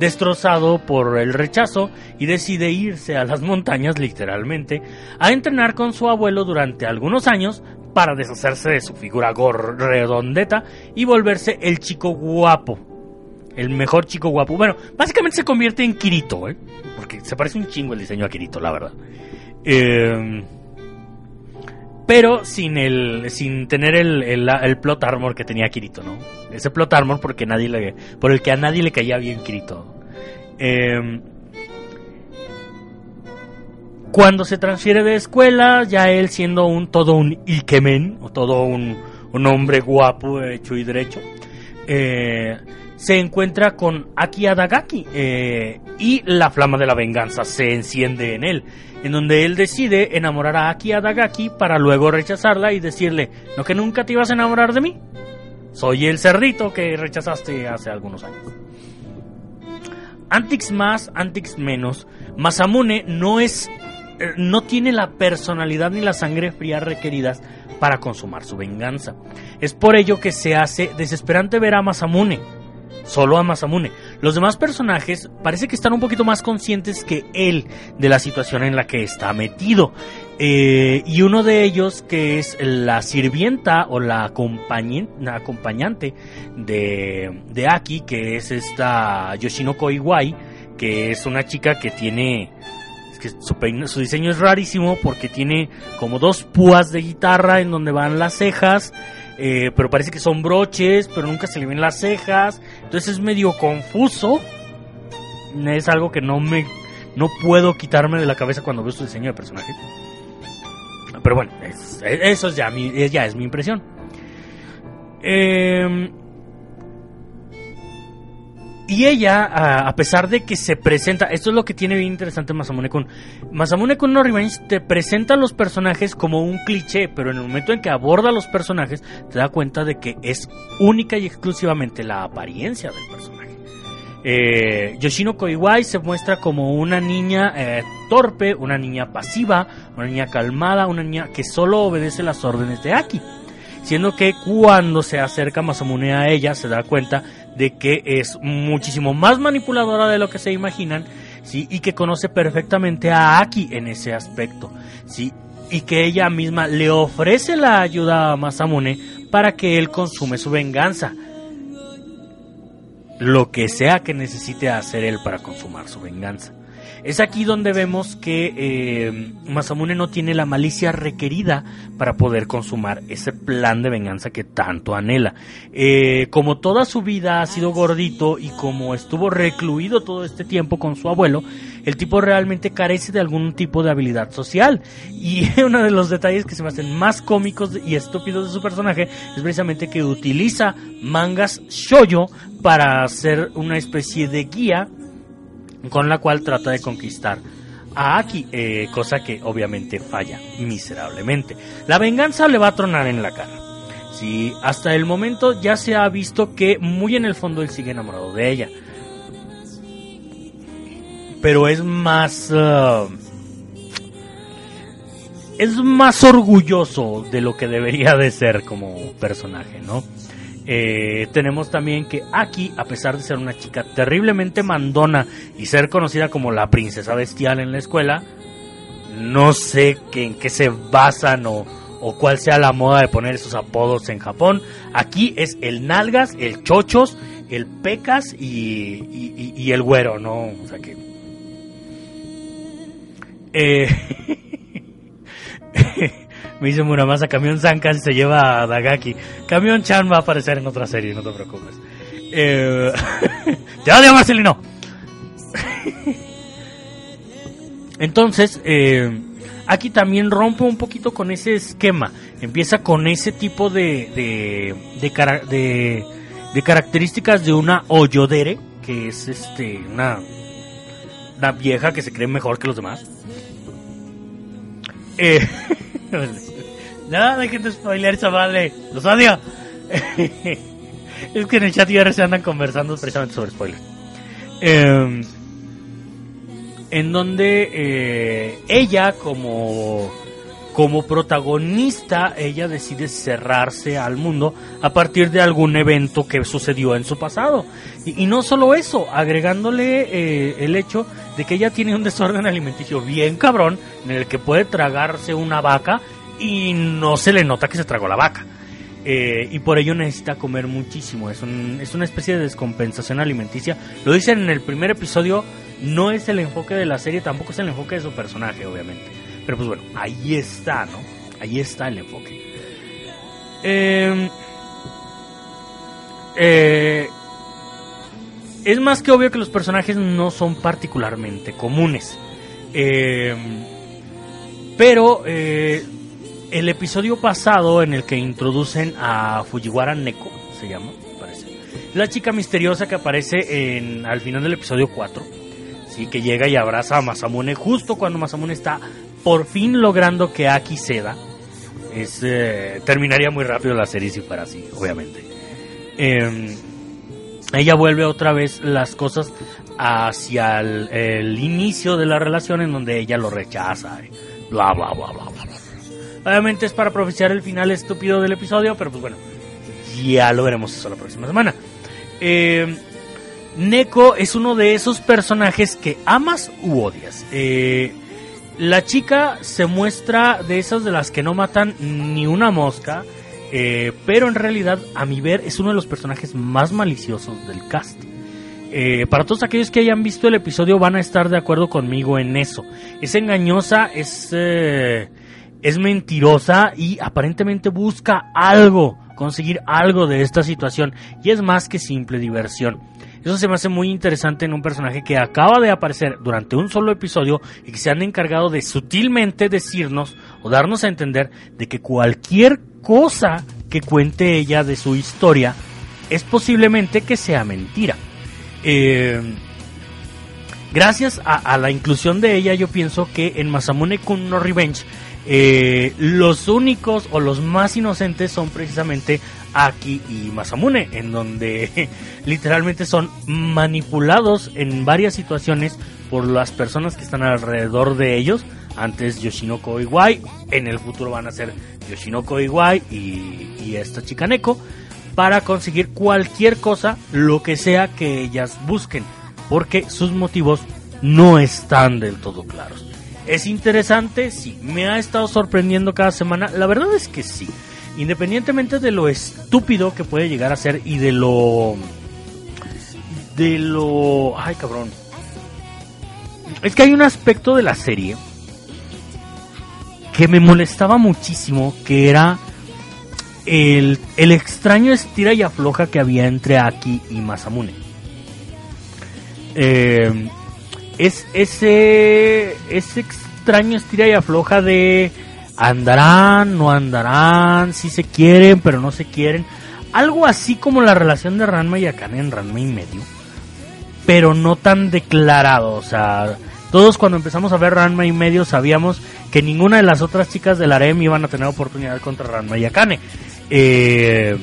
destrozado por el rechazo y decide irse a las montañas literalmente a entrenar con su abuelo durante algunos años para deshacerse de su figura redondeta y volverse el chico guapo el mejor chico guapo. Bueno, básicamente se convierte en Kirito, ¿eh? Porque se parece un chingo el diseño a Kirito, la verdad. Eh, pero sin el sin tener el, el, plot armor que tenía Kirito, ¿no? Ese plot armor porque nadie le, por el que a nadie le caía bien Kirito. Eh, cuando se transfiere de escuela, ya él siendo un todo un Ikemen, o todo un, un hombre guapo, hecho y derecho, eh, se encuentra con Aki Adagaki eh, y la flama de la venganza se enciende en él, en donde él decide enamorar a Aki Adagaki para luego rechazarla y decirle, ¿no que nunca te ibas a enamorar de mí? Soy el cerdito que rechazaste hace algunos años. Antix más, Antix menos, Masamune no es eh, no tiene la personalidad ni la sangre fría requeridas para consumar su venganza. Es por ello que se hace desesperante ver a Masamune, solo a Masamune. Los demás personajes parece que están un poquito más conscientes que él de la situación en la que está metido. Eh, y uno de ellos, que es la sirvienta o la, acompañante de, de Aki, que es esta Yoshinoko Iwai, que es una chica que tiene... es que su diseño es rarísimo porque tiene como dos púas de guitarra en donde van las cejas, eh, pero parece que son broches, pero nunca se le ven las cejas, entonces es medio confuso. Es algo que no me no puedo quitarme de la cabeza cuando veo su diseño de personaje. Pero bueno, es- eso es ya, mi, ya es mi impresión. Eh, y ella, a, pesar de que se presenta, esto es lo que tiene bien interesante Masamune Kun. Masamune Kun no Revenge te presenta a los personajes como un cliché, pero en el momento en que aborda a los personajes, te da cuenta de que es única y exclusivamente la apariencia del personaje. Eh, Yoshino Koiwai se muestra como una niña eh, torpe, una niña pasiva, una niña calmada, una niña que solo obedece las órdenes de Aki. Siendo que cuando se acerca Masamune a ella se da cuenta de que es muchísimo más manipuladora de lo que se imaginan, ¿sí? Y que conoce perfectamente a Aki en ese aspecto, ¿sí? Y que ella misma le ofrece la ayuda a Masamune para que él consume su venganza lo que sea que necesite hacer él para consumar su venganza. Es aquí donde vemos que eh, Masamune no tiene la malicia requerida para poder consumar ese plan de venganza que tanto anhela. Eh, como toda su vida ha sido gordito y como estuvo recluido todo este tiempo con su abuelo, el tipo realmente carece de algún tipo de habilidad social. Y [laughs] uno de los detalles que se me hacen más cómicos y estúpidos de su personaje es precisamente que utiliza mangas shoyo para hacer una especie de guía con la cual trata de conquistar a Aki, eh, cosa que obviamente falla miserablemente. La venganza le va a tronar en la cara. Sí, hasta el momento ya se ha visto que muy en el fondo él sigue enamorado de ella. Pero es más... ah, es más orgulloso de lo que debería de ser como personaje, ¿no? Eh, tenemos también que Aki, a pesar de ser una chica terriblemente mandona y ser conocida como la princesa bestial en la escuela, no sé en qué se basan o, o cuál sea la moda de poner esos apodos en Japón. Aquí es el Nalgas, el Chochos, el Pecas y, el Güero, ¿no? O sea que... Eh, [laughs] me dice Muramasa, Camión casi se lleva a Dagaki. Camión Chan va a aparecer en otra serie, no te preocupes. Eh, [laughs] ¡Te odio, Marcelino! [laughs] Entonces, eh, aquí también rompe un poquito con ese esquema. Empieza con ese tipo de, de, de, de- características de una Oyodere, que es este una, una vieja que se cree mejor que los demás. Eh, [laughs] no, de spoilear esa madre. Los odio. [laughs] es que en el chat ya se andan conversando precisamente sobre spoilers. Eh, en donde eh, ella como como protagonista ella decide cerrarse al mundo a partir de algún evento que sucedió en su pasado y, y no solo eso agregándole eh, el hecho de que ella tiene un desorden alimenticio bien cabrón en el que puede tragarse una vaca y no se le nota que se tragó la vaca eh, y por ello necesita comer muchísimo. Es, es una especie de descompensación alimenticia. Lo dicen en el primer episodio, no es el enfoque de la serie, tampoco es el enfoque de su personaje, obviamente. Pero pues bueno, ahí está, ¿no? Ahí está el enfoque. Eh, eh, es más que obvio que los personajes no son particularmente comunes. Eh, pero el episodio pasado en el que introducen a Fujiwara Neko, se llama, parece. La chica misteriosa que aparece en, al final del episodio 4. Sí, que llega y abraza a Masamune justo cuando Masamune está por fin logrando que Aki ceda. Es, eh, terminaría muy rápido la serie si fuera así, obviamente. Eh, ella vuelve otra vez las cosas hacia el, inicio de la relación en donde ella lo rechaza. bla, bla, bla, bla, bla. Obviamente es para propiciar el final estúpido del episodio, pero pues bueno, ya lo veremos eso la próxima semana. Eh, Neko es uno de esos personajes que amas u odias. Eh, la chica se muestra de esas de las que no matan ni una mosca, eh, pero en realidad, a mi ver, es uno de los personajes más maliciosos del cast. Eh, para todos aquellos que hayan visto el episodio van a estar de acuerdo conmigo en eso. Es engañosa, es, eh, es mentirosa y aparentemente busca algo, conseguir algo de esta situación. Y es más que simple diversión. Eso se me hace muy interesante en un personaje que acaba de aparecer durante un solo episodio y que se han encargado de sutilmente decirnos o darnos a entender de que cualquier cosa que cuente ella de su historia es posiblemente que sea mentira. Eh, gracias a, a la inclusión de ella, yo pienso que en Masamune Kun no Revenge, eh, los únicos o los más inocentes son precisamente Aki y Masamune, en donde [laughs] literalmente son manipulados en varias situaciones por las personas que están alrededor de ellos. Antes Yoshinoko Iwai, en el futuro van a ser Yoshinoko Iwai y, y esta chica Neko para conseguir cualquier cosa, lo que sea que ellas busquen, porque sus motivos no están del todo claros. ¿Es interesante? Sí. ¿Me ha estado sorprendiendo cada semana? La verdad es que sí. Independientemente de lo estúpido que puede llegar a ser y de lo... De lo... Ay, cabrón. Es que hay un aspecto de la serie que me molestaba muchísimo, que era el, el extraño estira y afloja que había entre Aki y Masamune. Eh, es ese, ese extraño estira y afloja de andarán, no andarán, si se quieren, pero no se quieren. Algo así como la relación de Ranma y Akane en Ranma y medio, pero no tan declarado. O sea, todos cuando empezamos a ver Ranma y medio sabíamos que ninguna de las otras chicas del harem iban a tener oportunidad contra Ranma y Akane. Eh,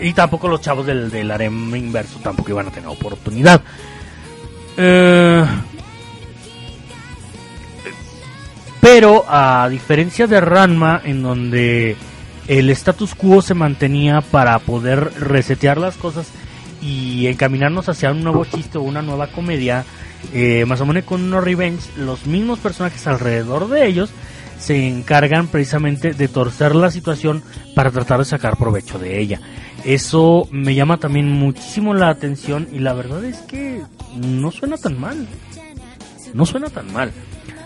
y tampoco los chavos del, del harem inverso tampoco iban a tener oportunidad. Eh, pero a diferencia de Ranma, en donde el status quo se mantenía para poder resetear las cosas y encaminarnos hacia un nuevo chiste o una nueva comedia, eh, menos con No Revenge, los mismos personajes alrededor de ellos se encargan precisamente de torcer la situación para tratar de sacar provecho de ella. Eso me llama también muchísimo la atención y la verdad es que no suena tan mal. No suena tan mal.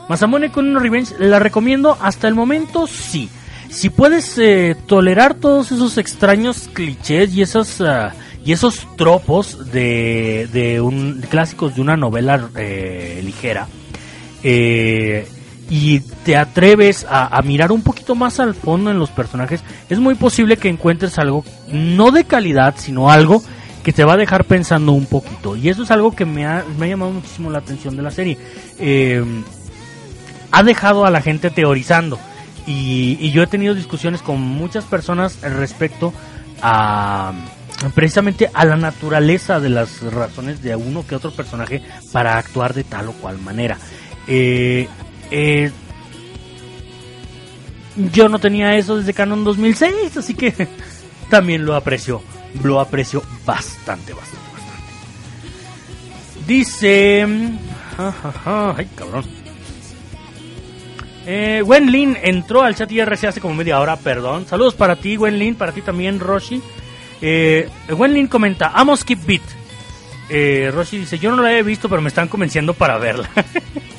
Masamune con No Revenge la recomiendo hasta el momento sí. Si puedes eh, tolerar todos esos extraños clichés y esos ah, y esos tropos de, de un clásicos de una novela eh, ligera eh, y te atreves a, mirar un poquito más al fondo en los personajes, es muy posible que encuentres algo no de calidad, sino algo que te va a dejar pensando un poquito. Y eso es algo que me ha, me ha llamado muchísimo la atención de la serie. Eh, ha dejado a la gente teorizando. Y, y yo he tenido discusiones con muchas personas respecto a precisamente a la naturaleza de las razones de uno que otro personaje para actuar de tal o cual manera. Eh, eh, yo no tenía eso desde Canon 2006, así que [laughs] también lo aprecio, lo aprecio bastante, bastante, bastante. Dice, ja, ay cabrón. Eh, Wenlin entró al chat IRC hace como media hora, perdón. Saludos para ti, Wenlin, para ti también, Roshi. Eh, Wenlin comenta, amo Skip Beat. Eh, Roshi dice, yo no la he visto, pero me están convenciendo para verla. [laughs]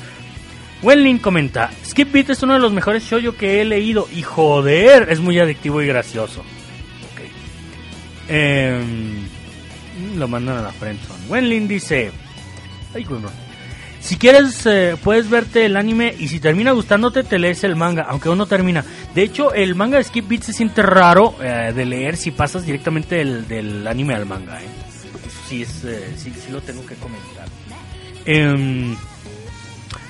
Wenlin comenta, Skip Beat es uno de los mejores shoujo que he leído y joder, es muy adictivo y gracioso. Ok. Em, lo mandan a la friendzone. Wenlin dice, ay, güey, no. Si quieres, eh, puedes verte el anime y si termina gustándote, te lees el manga, aunque aún no termina. De hecho, el manga de Skip Beat se siente raro eh, de leer si pasas directamente del, del anime al manga. ¿eh? Sí, es, eh, sí, sí lo tengo que comentar. Em,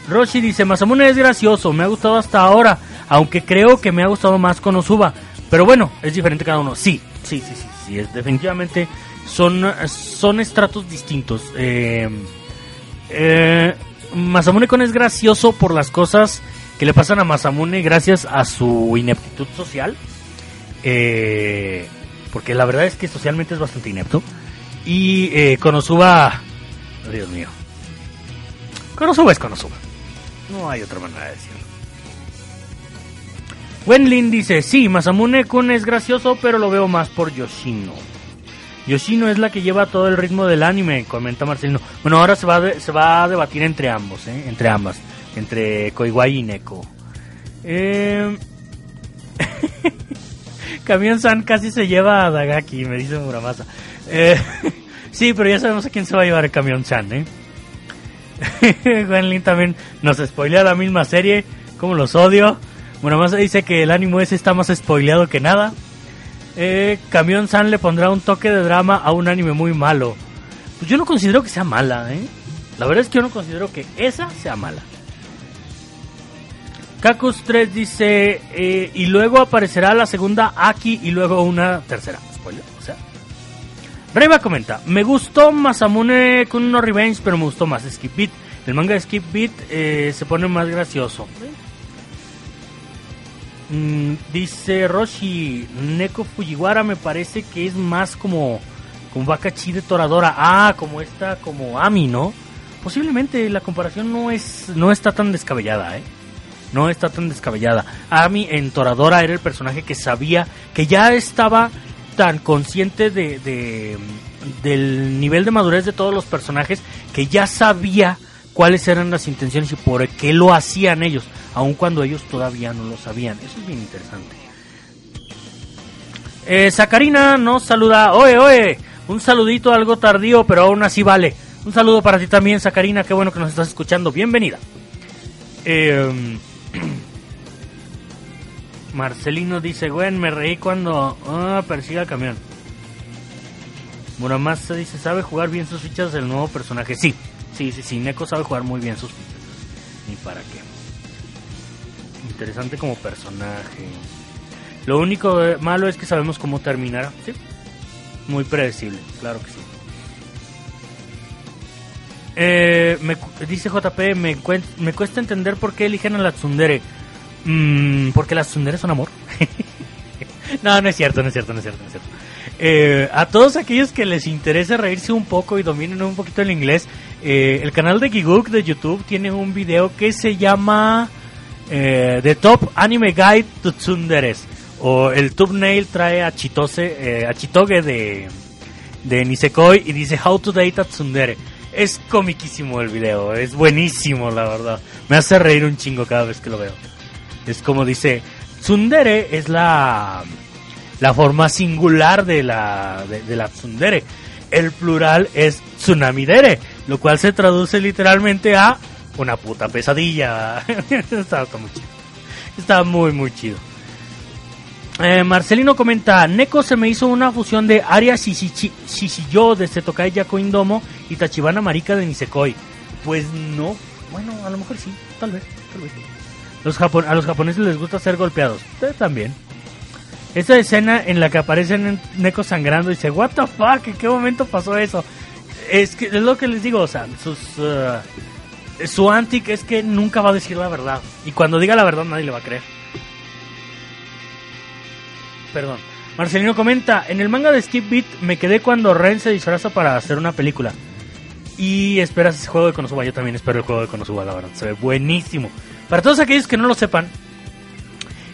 Roshi dice, Masamune es gracioso, me ha gustado hasta ahora, aunque creo que me ha gustado más con Osuba. Pero bueno, es diferente cada uno. Sí, sí, sí, sí, sí es, definitivamente son, son estratos distintos. Eh, eh, Masamune Kon es gracioso por las cosas que le pasan a Masamune gracias a su ineptitud social. Eh, porque la verdad es que socialmente es bastante inepto. Y eh, Konosuba... Dios mío. Konosuba es Konosuba. No hay otra manera de decirlo. Wenlin dice, sí, Masamune Kun es gracioso, pero lo veo más por Yoshino. Yoshino es la que lleva todo el ritmo del anime, comenta Marcelino. Bueno, ahora se va se va a debatir entre ambos, ¿eh? entre ambas, entre Koiwai y Neko. Eh... [laughs] Camión San casi se lleva a Dagaki, me dice Muramasa. Eh, [laughs] sí, pero ya sabemos a quién se va a llevar el Camión San, ¿eh? [laughs] Wenlin también nos spoilea la misma serie, como los odio. Muramasa dice que el ánimo ese está más spoileado que nada. Eh, Camión San le pondrá un toque de drama a un anime muy malo. Pues yo no considero que sea mala, ¿eh? La verdad es que yo no considero que esa sea mala. Kakus 3 dice, eh, y luego aparecerá la segunda Aki y luego una tercera. Spoiler. Reba comenta, me gustó Masamune con no Revenge, pero me gustó más Skip Beat. El manga de Skip Beat eh, se pone más gracioso. Mm, dice Roshi, Neko Fujiwara me parece que es más como, como Bakachi de Toradora. Ah, como esta, como Ami, ¿no? Posiblemente la comparación no es no está tan descabellada, ¿eh? No está tan descabellada. Ami en Toradora era el personaje que sabía que ya estaba tan consciente de, de- del nivel de madurez de todos los personajes que ya sabía cuáles eran las intenciones y por qué lo hacían ellos, aun cuando ellos todavía no lo sabían. Eso es bien interesante. Eh, Sacarina nos saluda. Oye, oye, un saludito algo tardío, pero aún así vale. Un saludo para ti también, Sacarina. Qué bueno que nos estás escuchando. Bienvenida. Eh, Marcelino dice, Gwen, me reí cuando ah, persigue al camión. Muramasa dice, ¿sabe jugar bien sus fichas del nuevo personaje? Sí, sí, sí, sí, Neko sabe jugar muy bien sus fichas. Ni para qué. Interesante como personaje. Lo único eh, malo es que sabemos cómo terminará. Sí, muy predecible, claro que sí. Eh, me dice JP, me, me cuesta entender por qué eligen a la tsundere. Mm, porque las tsundere son amor. [laughs] no, no es cierto, no es cierto, no es cierto, no es cierto. Eh, a todos aquellos que les interese reírse un poco y dominen un poquito el inglés, eh, el canal de Giguk de YouTube tiene un video que se llama eh, The Top Anime Guide to Tsunderes. O el thumbnail trae a Chitose, eh, a Chitoge de, de Nisekoi y dice How to Date a Tsundere. Es comiquísimo el video, es buenísimo la verdad. Me hace reír un chingo cada vez que lo veo. Es como dice, tsundere es la, la forma singular de la, de, la tsundere. El plural es tsunamidere, lo cual se traduce literalmente a una puta pesadilla. [laughs] está, muy chido. Está muy, muy chido. Eh, Marcelino comenta, Neko se me hizo una fusión de Aria Shishiyo de Setokai Yako Indomo y Tachibana Marika de Nisekoi. Pues no, bueno, a lo mejor sí, tal vez, tal vez. Los japon- a los japoneses les gusta ser golpeados, ustedes también. Esa escena en la que aparecen Neko sangrando y dice, what the fuck, ¿en qué momento pasó eso? Es que es lo que les digo, o sea, sus... uh, su antic es que nunca va a decir la verdad. Y cuando diga la verdad nadie le va a creer. Perdón. Marcelino comenta, en el manga de Skip Beat me quedé cuando Ren se disfraza para hacer una película. Y esperas ese juego de Konosuba, yo también espero el juego de Konosuba, la verdad, se ve buenísimo. Para todos aquellos que no lo sepan,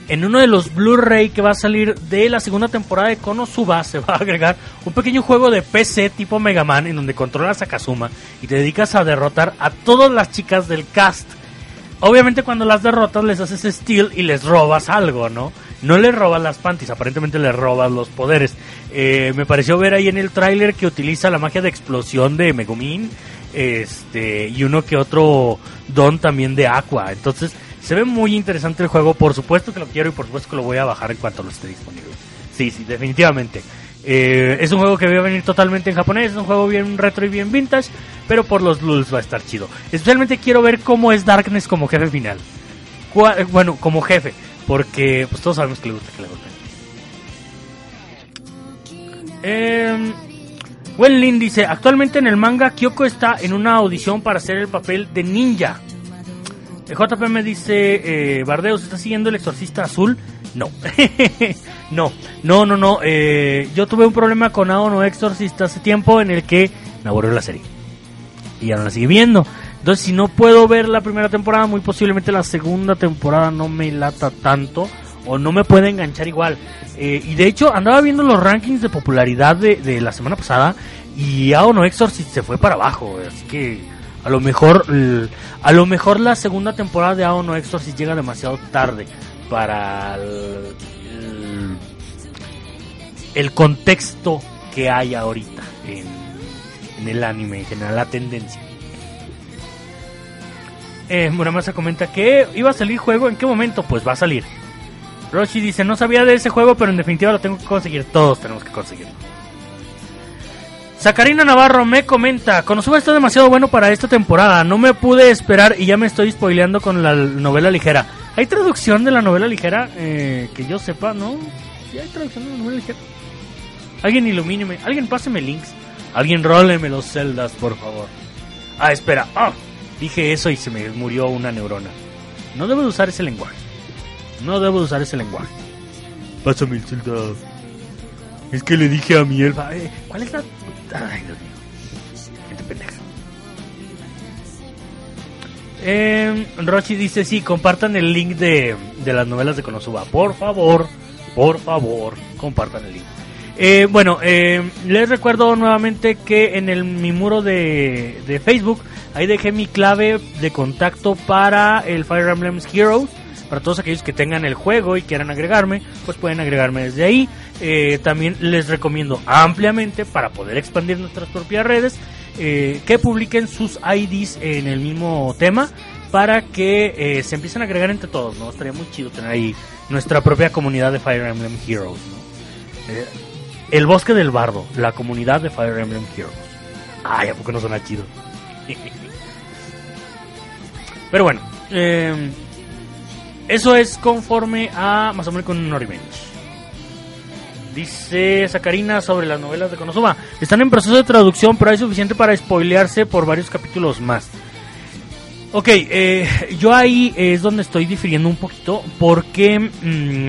en uno de los Blu-ray que va a salir de la segunda temporada de Konosuba [laughs] se va a agregar un pequeño juego de PC tipo Mega Man en donde controlas a Kazuma y te dedicas a derrotar a todas las chicas del cast. Obviamente cuando las derrotas les haces steal y les robas algo, ¿no? No les robas las panties, aparentemente les robas los poderes. Eh, me pareció ver ahí en el tráiler que utiliza la magia de explosión de Megumin este, y uno que otro don también de Aqua. Entonces se ve muy interesante el juego, por supuesto que lo quiero y por supuesto que lo voy a bajar en cuanto lo esté disponible. Sí, sí, definitivamente. Eh, es un juego que va a venir totalmente en japonés, es un juego bien retro y bien vintage, pero por los lulz va a estar chido. Especialmente quiero ver cómo es Darkness como jefe final. Cua- bueno, como jefe, porque pues todos sabemos que le gusta que le golpeen. Eh, Wenlin dice, actualmente en el manga Kyoko está en una audición para hacer el papel de ninja. JP me dice, eh, Bardeos, ¿está siguiendo el exorcista azul? No. [laughs] no, no, no, no. eh, yo tuve un problema con Aono Exorcist hace tiempo en el que me la serie. Y ya no la sigue viendo. Entonces, si no puedo ver la primera temporada, muy posiblemente la segunda temporada no me lata tanto. O no me puede enganchar igual. Eh, y de hecho, andaba viendo los rankings de popularidad de, la semana pasada. Y Aono Exorcist se fue para abajo. Así que a lo mejor a lo mejor la segunda temporada de Aono Exorcist llega demasiado tarde para el contexto que hay ahorita en, en el anime en general, la tendencia. Eh, Muramasa comenta que iba a salir juego, ¿en qué momento? Pues va a salir. Roshi dice, no sabía de ese juego, pero en definitiva lo tengo que conseguir. Todos tenemos que conseguirlo. Sacarina Navarro me comenta, Konosuba está demasiado bueno para esta temporada, no me pude esperar y ya me estoy spoileando con la novela ligera. ¿Hay traducción de la novela ligera? Eh, que yo sepa, ¿no? ¿Sí hay traducción de la novela ligera? Alguien ilumíneme, alguien páseme links, alguien róleme los celdas, por favor. Ah, espera, ah, dije eso y se me murió una neurona. No debo de usar ese lenguaje. No debo de usar ese lenguaje. Pásame el celda. Es que le dije a mi elfa, eh, ¿cuál es la Ay, Dios mío. Gente pendeja. Eh, Rochi dice, sí, compartan el link de, de las novelas de Konosuba. Por favor, por favor, compartan el link. Eh, bueno, eh, les recuerdo nuevamente que en el, mi muro de, de Facebook, ahí dejé mi clave de contacto para el Fire Emblem Heroes. Para todos aquellos que tengan el juego y quieran agregarme, pues pueden agregarme desde ahí. Eh, también les recomiendo ampliamente para poder expandir nuestras propias redes eh, que publiquen sus IDs en el mismo tema para que eh, se empiecen a agregar entre todos, ¿no? Estaría muy chido tener ahí nuestra propia comunidad de Fire Emblem Heroes, el bosque del bardo, la comunidad de Fire Emblem Heroes. Ay, ¿a poco no suena chido? [laughs] Pero bueno, eh, eso es conforme a más o menos con Noribench. Dice Sacarina sobre las novelas de Konosuba. Están en proceso de traducción, pero hay suficiente para spoilearse por varios capítulos más. Ok, eh, yo ahí es donde estoy difiriendo un poquito porque mm,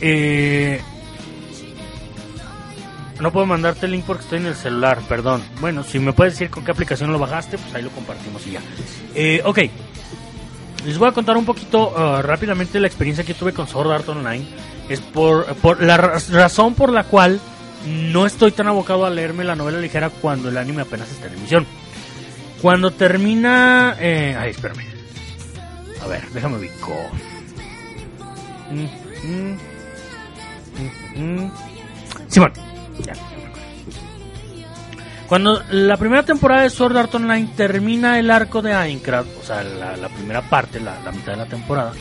eh, no puedo mandarte el link porque estoy en el celular, perdón. Bueno, si me puedes decir con qué aplicación lo bajaste, pues ahí lo compartimos y ya. Eh, ok, les voy a contar un poquito uh, rápidamente la experiencia que tuve con Sword Art Online. Es por, la ra- razón por la cual no estoy tan abocado a leerme la novela ligera cuando el anime apenas está en emisión. Cuando termina... Eh, ay, espérame. A ver, déjame ubico. Mm, mm, mm. Simón, ya. Cuando la primera temporada de Sword Art Online termina el arco de Aincrad, o sea, la, la primera parte, la, la mitad de la temporada,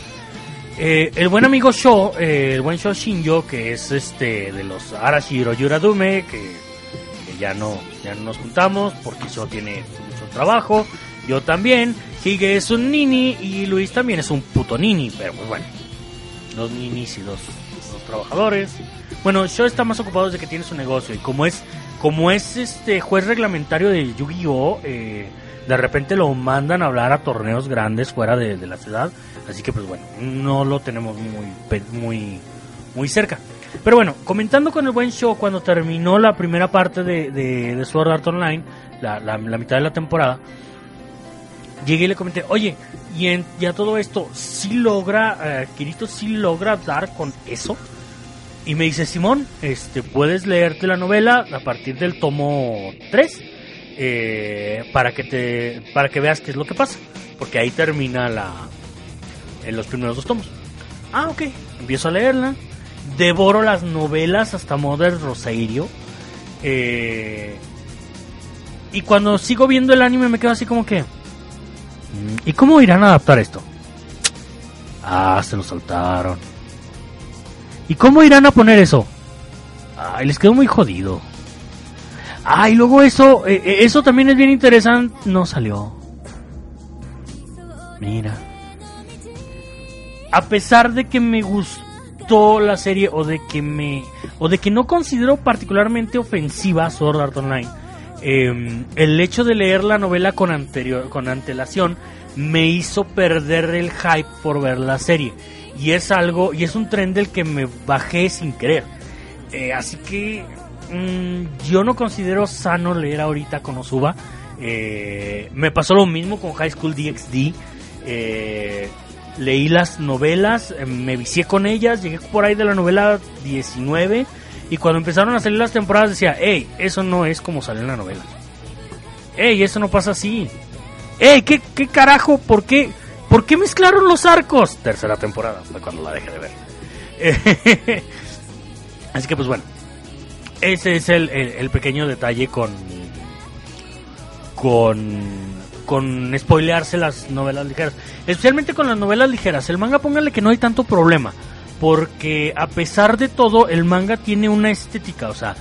eh, el buen amigo Sho, eh, el buen Sho Shinjo, que es este de los Arashi Yuradume, que, que ya no ya no nos juntamos porque Sho tiene mucho trabajo, yo también, Hige es un nini y Luis también es un puto nini, pero pues bueno, dos ninis y dos, dos trabajadores. Bueno, Sho está más ocupado desde que tiene su negocio y como es como es este juez reglamentario de Yu-Gi-Oh, eh, de repente lo mandan a hablar a torneos grandes fuera de, la ciudad, así que pues bueno, no lo tenemos muy muy muy cerca. Pero bueno, comentando con el buen show cuando terminó la primera parte de, de, de Sword Art Online, la, mitad de la temporada, llegué y le comenté, oye, y, en, y a todo esto, ¿sí logra, eh, Kirito sí logra dar con eso? Y me dice, Simón, este, puedes leerte la novela a partir del tomo 3 eh, para que te para que veas qué es lo que pasa. Porque ahí termina la en los primeros dos tomos. Ah, ok. Empiezo a leerla. Devoro las novelas hasta Mother Rosario. Eh, y cuando sigo viendo el anime me quedo así como que... "Mm, ¿Y cómo irán a adaptar esto? Ah, se nos saltaron. ¿Y cómo irán a poner eso? Ay, les quedó muy jodido. Ah, y luego eso, eh, eh, eso también es bien interesante. No salió. Mira. A pesar de que me gustó la serie o de que me o de que no considero particularmente ofensiva Sword Art Online, eh, el hecho de leer la novela con anterior con antelación me hizo perder el hype por ver la serie. Y es algo, y es un tren del que me bajé sin querer. Eh, así que mm, yo no considero sano leer ahorita Konosuba. Eh, me pasó lo mismo con High School DxD. Eh, leí las novelas, eh, me vicié con ellas, llegué por ahí de la novela 19 y cuando empezaron a salir las temporadas decía, hey, eso no es como sale en la novela. Hey, eso no pasa así. Hey, ¿qué, qué carajo? ¿Por qué? ¿Por qué mezclaron los arcos? Tercera temporada, fue cuando la dejé de ver. [laughs] Así que pues bueno, ese es el, el- el pequeño detalle con con con spoilearse las novelas ligeras, especialmente con las novelas ligeras. El manga póngale que no hay tanto problema, porque a pesar de todo el manga tiene una estética, o sea,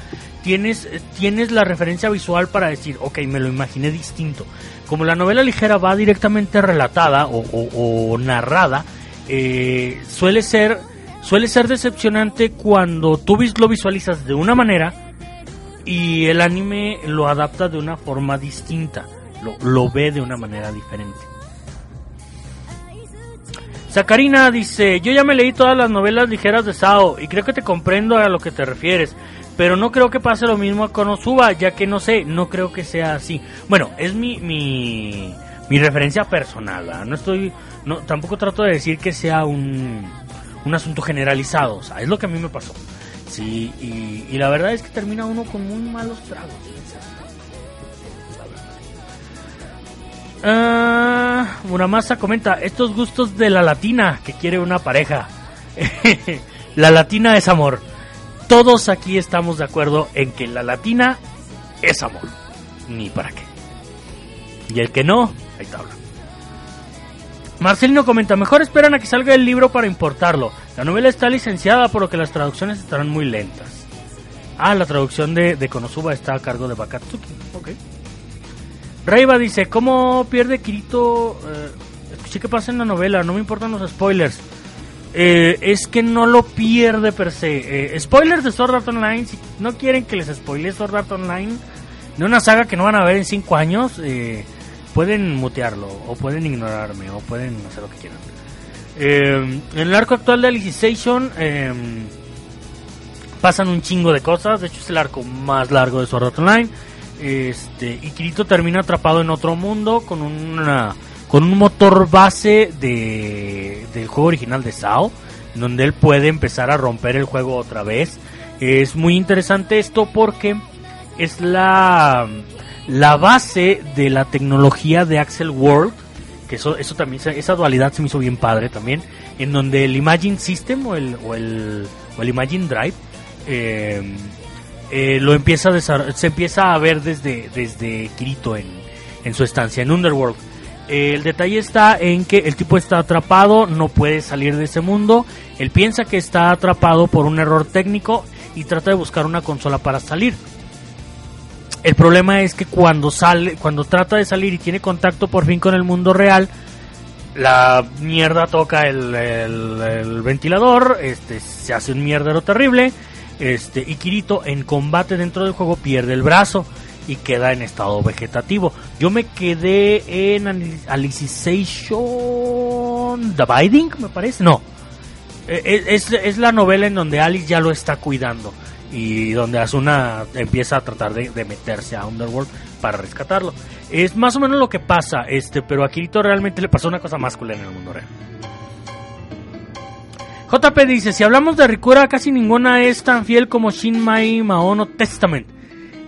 tienes tienes la referencia visual para decir, ok, me lo imaginé distinto. Como la novela ligera va directamente relatada o, narrada, eh, suele ser suele ser decepcionante cuando tú lo visualizas de una manera y el anime lo adapta de una forma distinta, lo, lo ve de una manera diferente. Sakarina dice, yo ya me leí todas las novelas ligeras de Sao y creo que te comprendo a lo que te refieres, pero no creo que pase lo mismo con Konosuba, ya que no sé, no creo que sea así. Bueno, es mi, mi, mi referencia personal, no estoy, no, tampoco trato de decir que sea un, un asunto generalizado, o sea, es lo que a mí me pasó. Sí, y, la verdad es que termina uno con muy malos tragos. Ah, Muramasa comenta, estos gustos de la latina que quiere una pareja. [laughs] la latina es amor. Todos aquí estamos de acuerdo en que la latina es amor. Ni para qué. Y el que no, ahí tabla. Marcelino comenta, mejor esperan a que salga el libro para importarlo. La novela está licenciada, por lo que las traducciones estarán muy lentas. Ah, la traducción de, de Konosuba está a cargo de Bakatsuki. Ok. Reiva dice, ¿cómo pierde Kirito? Eh, escuché que pasa en la novela, no me importan los spoilers. Eh, es que no lo pierde per se. Eh, spoilers de Sword Art Online, si no quieren que les spoile Sword Art Online, de una saga que no van a ver en 5 años, eh, pueden mutearlo, o pueden ignorarme, o pueden hacer lo que quieran. Eh, en el arco actual de Alicization eh, pasan un chingo de cosas, de hecho es el arco más largo de Sword Art Online. Este, y Kirito termina atrapado en otro mundo con una con un motor base de del juego original de Sao, donde él puede empezar a romper el juego otra vez. Es muy interesante esto porque es la la base de la tecnología de Axel World, que eso eso también esa dualidad se me hizo bien padre también, en donde el Imagine System o el o el, o el Imagine Drive eh, eh, lo empieza se empieza a ver desde, desde Kirito en, en su estancia en Underworld. El detalle está en que el tipo está atrapado, no puede salir de ese mundo. Él piensa que está atrapado por un error técnico y trata de buscar una consola para salir. El problema es que cuando sale, cuando trata de salir y tiene contacto por fin con el mundo real, la mierda toca el ventilador, este, se hace un mierdero terrible, este, y Kirito en combate dentro del juego pierde el brazo y queda en estado vegetativo. Yo me quedé en Alicization Dividing, me parece, no. Eh, Es, es la novela en donde Alice ya lo está cuidando y donde Asuna empieza a tratar de, meterse a Underworld para rescatarlo. Es más o menos lo que pasa, este, pero a Kirito realmente le pasó una cosa más en el mundo real. JP dice, si hablamos de Rikura, casi ninguna es tan fiel como Shin Mai Maono Testament.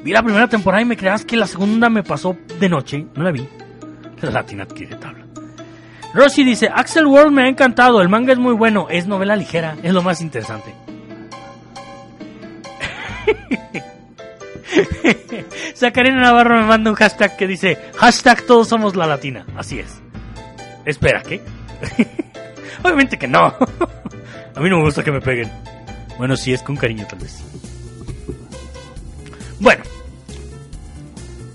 Vi la primera temporada y me creas que la segunda me pasó de noche, no la vi. La latina adquiere tabla. Roshi dice, Axel World me ha encantado, el manga es muy bueno, es novela ligera, es lo más interesante. [laughs] Sacarina Navarro me manda un hashtag que dice, hashtag todos somos la latina, así es. Espera, ¿qué? [laughs] Obviamente que no. [laughs] A mí no me gusta que me peguen. Bueno, sí, es con cariño tal vez. Bueno.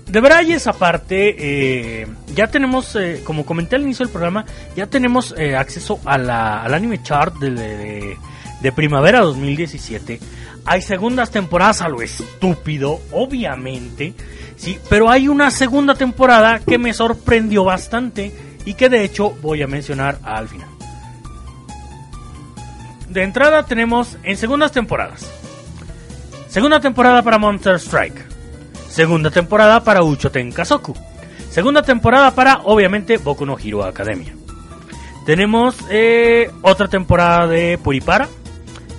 De Brayes aparte, eh, ya tenemos, eh, como comenté al inicio del programa, ya tenemos eh, acceso a la, al anime chart de, de, de primavera 2017. Hay segundas temporadas a lo estúpido, obviamente, sí, pero hay una segunda temporada que me sorprendió bastante y que de hecho voy a mencionar al final. de entrada tenemos en segundas temporadas. Segunda temporada para Monster Strike. Segunda temporada para Uchoten Kazoku. Segunda temporada para, obviamente, Boku no Hero Academia. Tenemos eh, otra temporada de Puripara.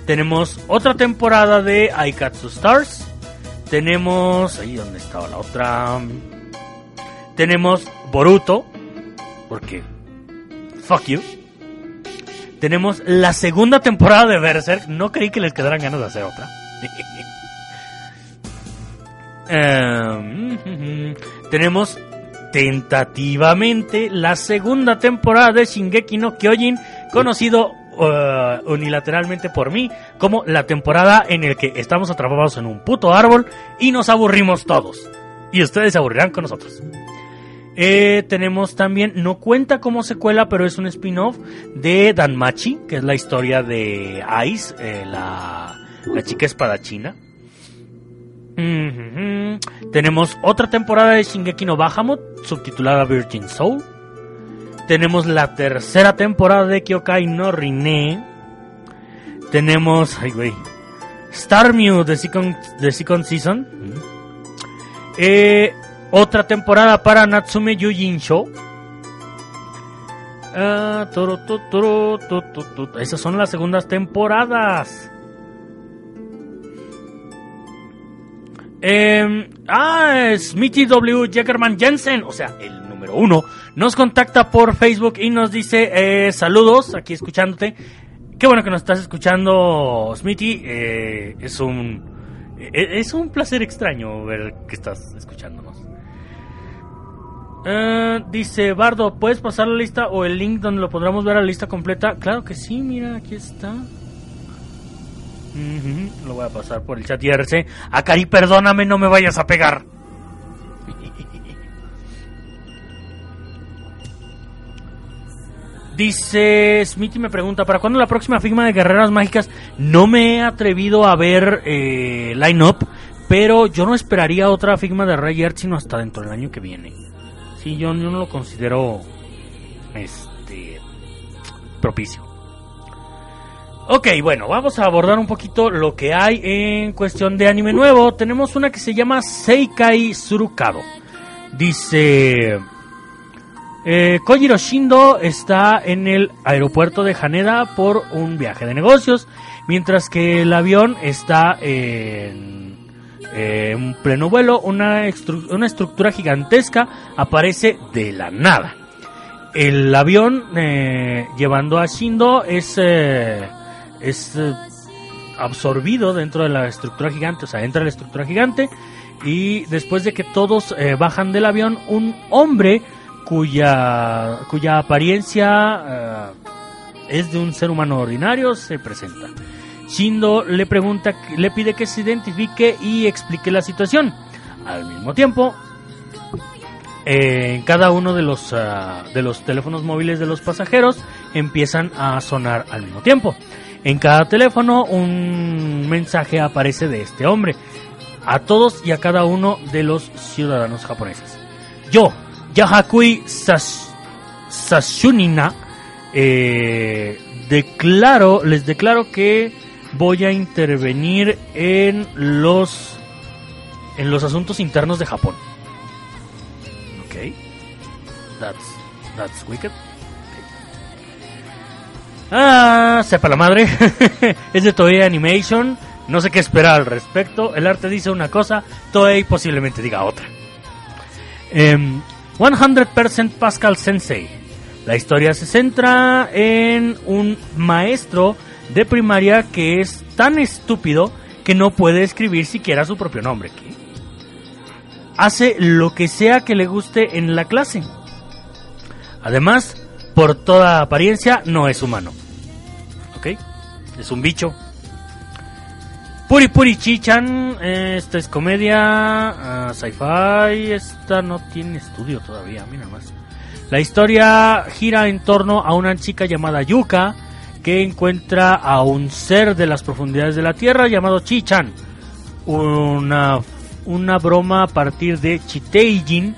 Tenemos otra temporada de Aikatsu Stars. Tenemos. Ahí donde estaba la otra. Tenemos Boruto. Porque. Fuck you. Tenemos la segunda temporada de Berserk. No creí que les quedaran ganas de hacer otra. [laughs] Em, [laughs] tenemos tentativamente la segunda temporada de Shingeki no Kyojin, conocido uh, unilateralmente por mí como la temporada en el que estamos atrapados en un puto árbol y nos aburrimos todos. Y ustedes se aburrirán con nosotros. Eh, tenemos también, no cuenta como secuela, pero es un spin-off de Danmachi, que es la historia de Ice, eh, la, la chica espadachina. Tenemos otra temporada de Shingeki no Bahamut, subtitulada Virgin Soul. Tenemos la tercera temporada de Kyokai no Rine. Tenemos, ay güey, Star Mew de second, season. Eh, otra temporada para Natsume Yujin Show. Ah, toro, to, toro, to, to, to. Esas son las segundas temporadas. Eh, ah, Smithy W. Jackerman Jensen, o sea, el número uno, nos contacta por Facebook y nos dice eh, saludos, aquí escuchándote. Qué bueno que nos estás escuchando, Smithy. eh, es un e- es un placer extraño ver que estás escuchándonos. Eh, dice Bardo, ¿puedes pasar la lista o el link donde lo podremos ver a la lista completa? Claro que sí, mira, aquí está. Lo voy a pasar por el chat IRC. Akari, perdóname, no me vayas a pegar. [laughs] Dice Smithy me pregunta, ¿para cuándo la próxima Figma de Guerreras Mágicas? No me he atrevido a ver eh, line-up, pero yo no esperaría otra Figma de Ray Earth sino hasta dentro del año que viene. Sí, yo, yo no lo considero este propicio. Ok, bueno, vamos a abordar un poquito lo que hay en cuestión de anime nuevo. Tenemos una que se llama Seikai Surukado. Dice... Eh, Kojiro Shindo está en el aeropuerto de Haneda por un viaje de negocios, mientras que el avión está en, eh, en pleno vuelo. Una, una estructura gigantesca aparece de la nada. El avión eh, llevando a Shindo es, eh, es eh, absorbido dentro de la estructura gigante, o sea, entra la estructura gigante y después de que todos eh, bajan del avión, un hombre cuya, cuya apariencia eh, es de un ser humano ordinario se presenta. Shindo le pregunta, le pide que se identifique y explique la situación. Al mismo tiempo, en cada uno de los, ah, de los teléfonos móviles de los pasajeros empiezan a sonar al mismo tiempo. En cada teléfono un mensaje aparece de este hombre a todos y a cada uno de los ciudadanos japoneses. Yo, Yahakui Sas- Sashunina, eh, declaro, les declaro que voy a intervenir en los en los asuntos internos de Japón. Ok. That's, that's wicked. Ah, sepa la madre. [laughs] es de Toei Animation. No sé qué esperar al respecto. El arte dice una cosa, Toei posiblemente diga otra. Em, 100% Pascal Sensei. La historia se centra en un maestro de primaria que es tan estúpido que no puede escribir siquiera su propio nombre. Hace lo que sea que le guste en la clase. Además, por toda apariencia, no es humano. Es un bicho. Puri Puri Chichan, esta es comedia, ah, sci-fi, esta no tiene estudio todavía, mira más. La historia gira en torno a una chica llamada Yuka que encuentra a un ser de las profundidades de la Tierra llamado Chichan. Una, una broma a partir de Chiteijin,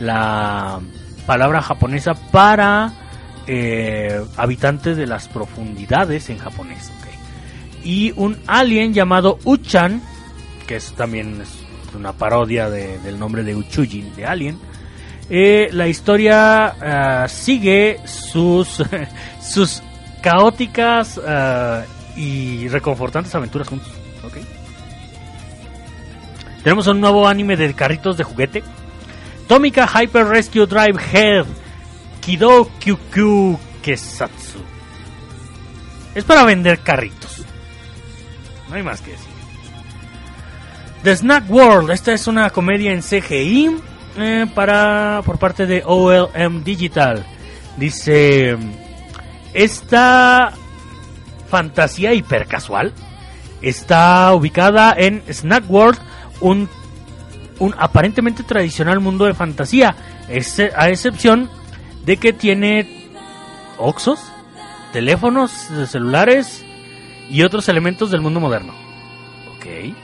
la palabra japonesa para eh, habitantes de las profundidades en japonés. ok. y un alien llamado Uchan, que es también una parodia de- del nombre de Uchujin, de Alien. Eh, la historia ah, sigue sus, [laughs] sus caóticas ah, y reconfortantes aventuras juntos. ¿ok? Tenemos un nuevo anime de carritos de juguete. Tomika Hyper Rescue Drive Head Kido Kyukyu Kesatsu. Es para vender carritos. No hay más que decir. The Snack World. Esta es una comedia en CGI eh, para por parte de OLM Digital. Dice esta fantasía hipercasual está ubicada en Snack World, un un aparentemente tradicional mundo de fantasía, a excepción de que tiene oxos, teléfonos celulares y otros elementos del mundo moderno. Ok.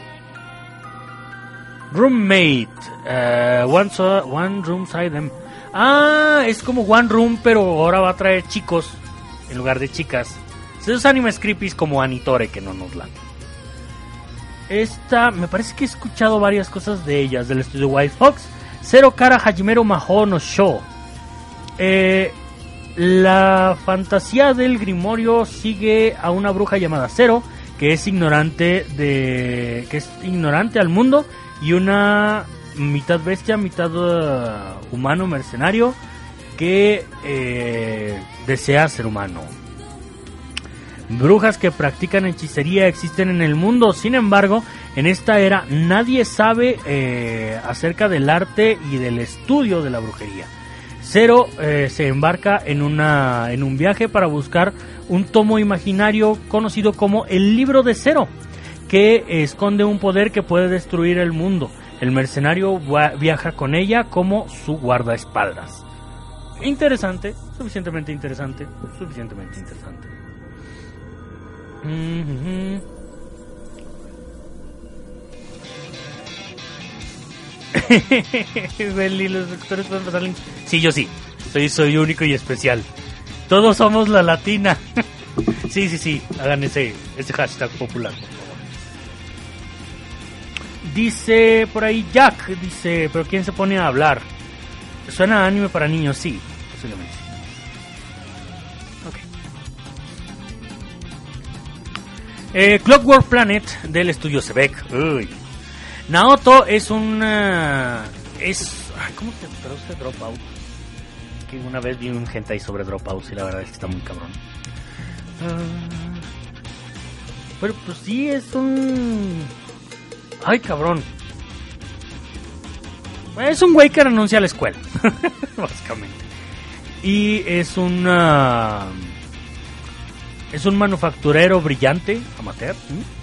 Roommate. eh, one, so- one room side them. Ah, es como One Room, pero ahora va a traer chicos en lugar de chicas. Esos animes creepy como Anitore que no nos late. Esta, me parece que he escuchado varias cosas de ellas, del estudio White Fox. Zero Kara Hajimero Maho no Show. Eh, la fantasía del Grimorio sigue a una bruja llamada Zero, que es ignorante de. que es ignorante al mundo, y una mitad bestia, mitad uh, humano mercenario que eh, desea ser humano. Brujas que practican hechicería existen en el mundo, sin embargo, en esta era nadie sabe eh, acerca del arte y del estudio de la brujería. Zero eh, se embarca en, una, en un viaje para buscar un tomo imaginario conocido como el libro de Zero, que esconde un poder que puede destruir el mundo. El mercenario viaja con ella como su guardaespaldas. Interesante, suficientemente interesante, suficientemente interesante. [laughs] los doctores pueden pasar. Sí, yo sí. Soy, soy único y especial. Todos somos la latina. [laughs] sí, sí, sí. Hagan ese, hashtag popular. Dice por ahí Jack, dice, pero ¿quién se pone a hablar? ¿Suena anime para niños? Sí, posiblemente. Ok. Eh, Clockwork Planet del estudio Sebek. Uy. Naoto es un... eh, es... ay, ¿Cómo se traduce Dropout? Que una vez vi un hentai sobre Dropout y la verdad es que está muy cabrón. Ah, pero pues sí, es un... Ay, cabrón. Es un güey que renuncia a la escuela. [laughs] Básicamente. Y es un... ah, es un manufacturero brillante, amateur. ¿sí?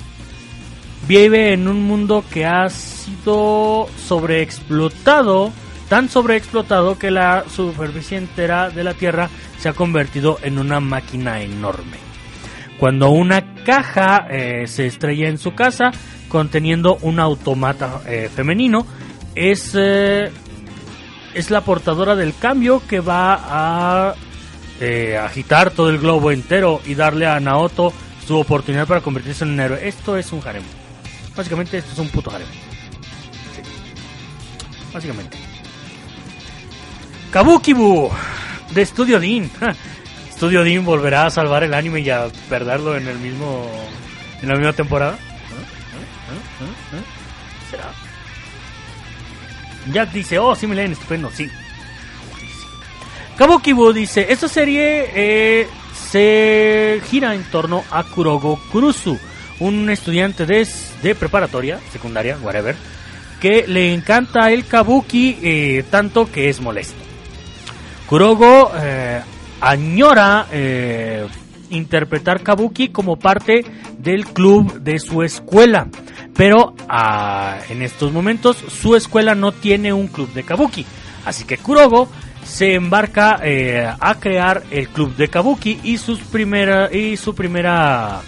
Vive en un mundo que ha sido sobreexplotado, tan sobreexplotado que la superficie entera de la Tierra se ha convertido en una máquina enorme. Cuando una caja eh, se estrella en su casa conteniendo un automata eh, femenino, es, eh, es la portadora del cambio que va a agitar todo el globo entero y darle a Naoto su oportunidad para convertirse en un héroe. Esto es un harem. Básicamente esto es un puto harem. Sí. Básicamente. Kabukibu de Studio Dean. Studio Dean volverá a salvar el anime y a perderlo en el mismo en la misma temporada. ¿Será? Jack dice, oh, sí me leen, estupendo, sí. Kabukibu dice, esta serie eh, se gira en torno a Kurogo Kurusu, un estudiante de, de preparatoria, secundaria, whatever, que le encanta el kabuki eh, tanto que es molesto. Kurogo eh, añora eh, interpretar kabuki como parte del club de su escuela, pero ah, en estos momentos su escuela no tiene un club de kabuki, así que Kurogo se embarca eh, a crear el club de kabuki y sus primera y su primera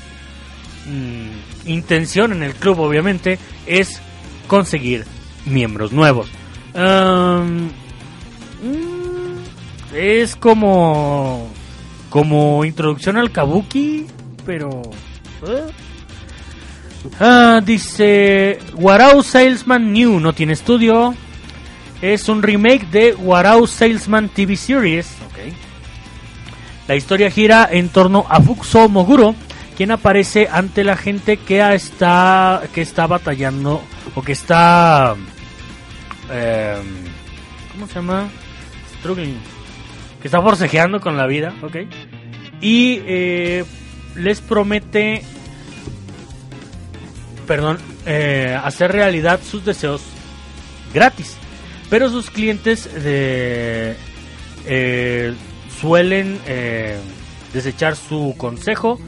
mm, intención en el club obviamente es conseguir miembros nuevos. Um, mm, es como como introducción al kabuki, pero ¿eh? Ah, dice Warau Salesman New no tiene estudio. Es un remake de Warau Salesman TV Series. ok. La historia gira en torno a Fukuso Moguro, quien aparece ante la gente que está que está batallando o que está em, ¿cómo se llama? Struggling. Que está forcejeando con la vida, ¿ok? Y eh, les promete perdón, eh, hacer realidad sus deseos gratis. Pero sus clientes de, eh, suelen desechar su consejo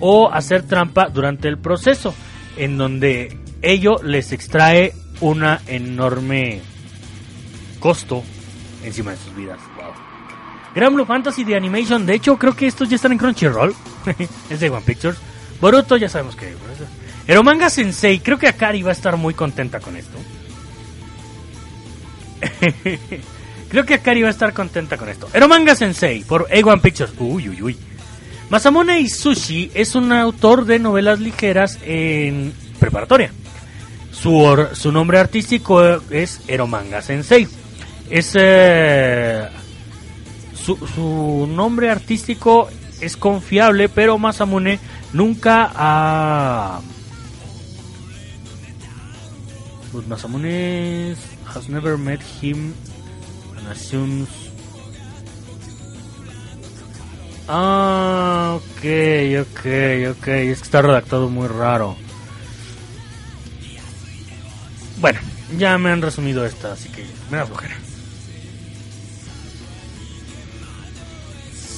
o hacer trampa durante el proceso, en donde ello les extrae una enorme costo encima de sus vidas. Wow. Gran Blue Fantasy de Animation, de hecho creo que estos ya están en Crunchyroll, [laughs] es de One Pictures. Boruto ya sabemos que... Eromanga Sensei, creo que Akari va a estar muy contenta con esto. [laughs] creo que Akari va a estar contenta con esto. Eromanga Sensei por A1 Pictures. Uy, uy, uy. Masamune Isushi es un autor de novelas ligeras en preparatoria. Su, su nombre artístico es Eromanga Sensei. Es eh, su, su nombre artístico es confiable, pero Masamune nunca ha. But Masamune has never met him. Ah, ok, ok, ok. Es que está redactado muy raro. Bueno, ya me han resumido esta, así que me da flojera.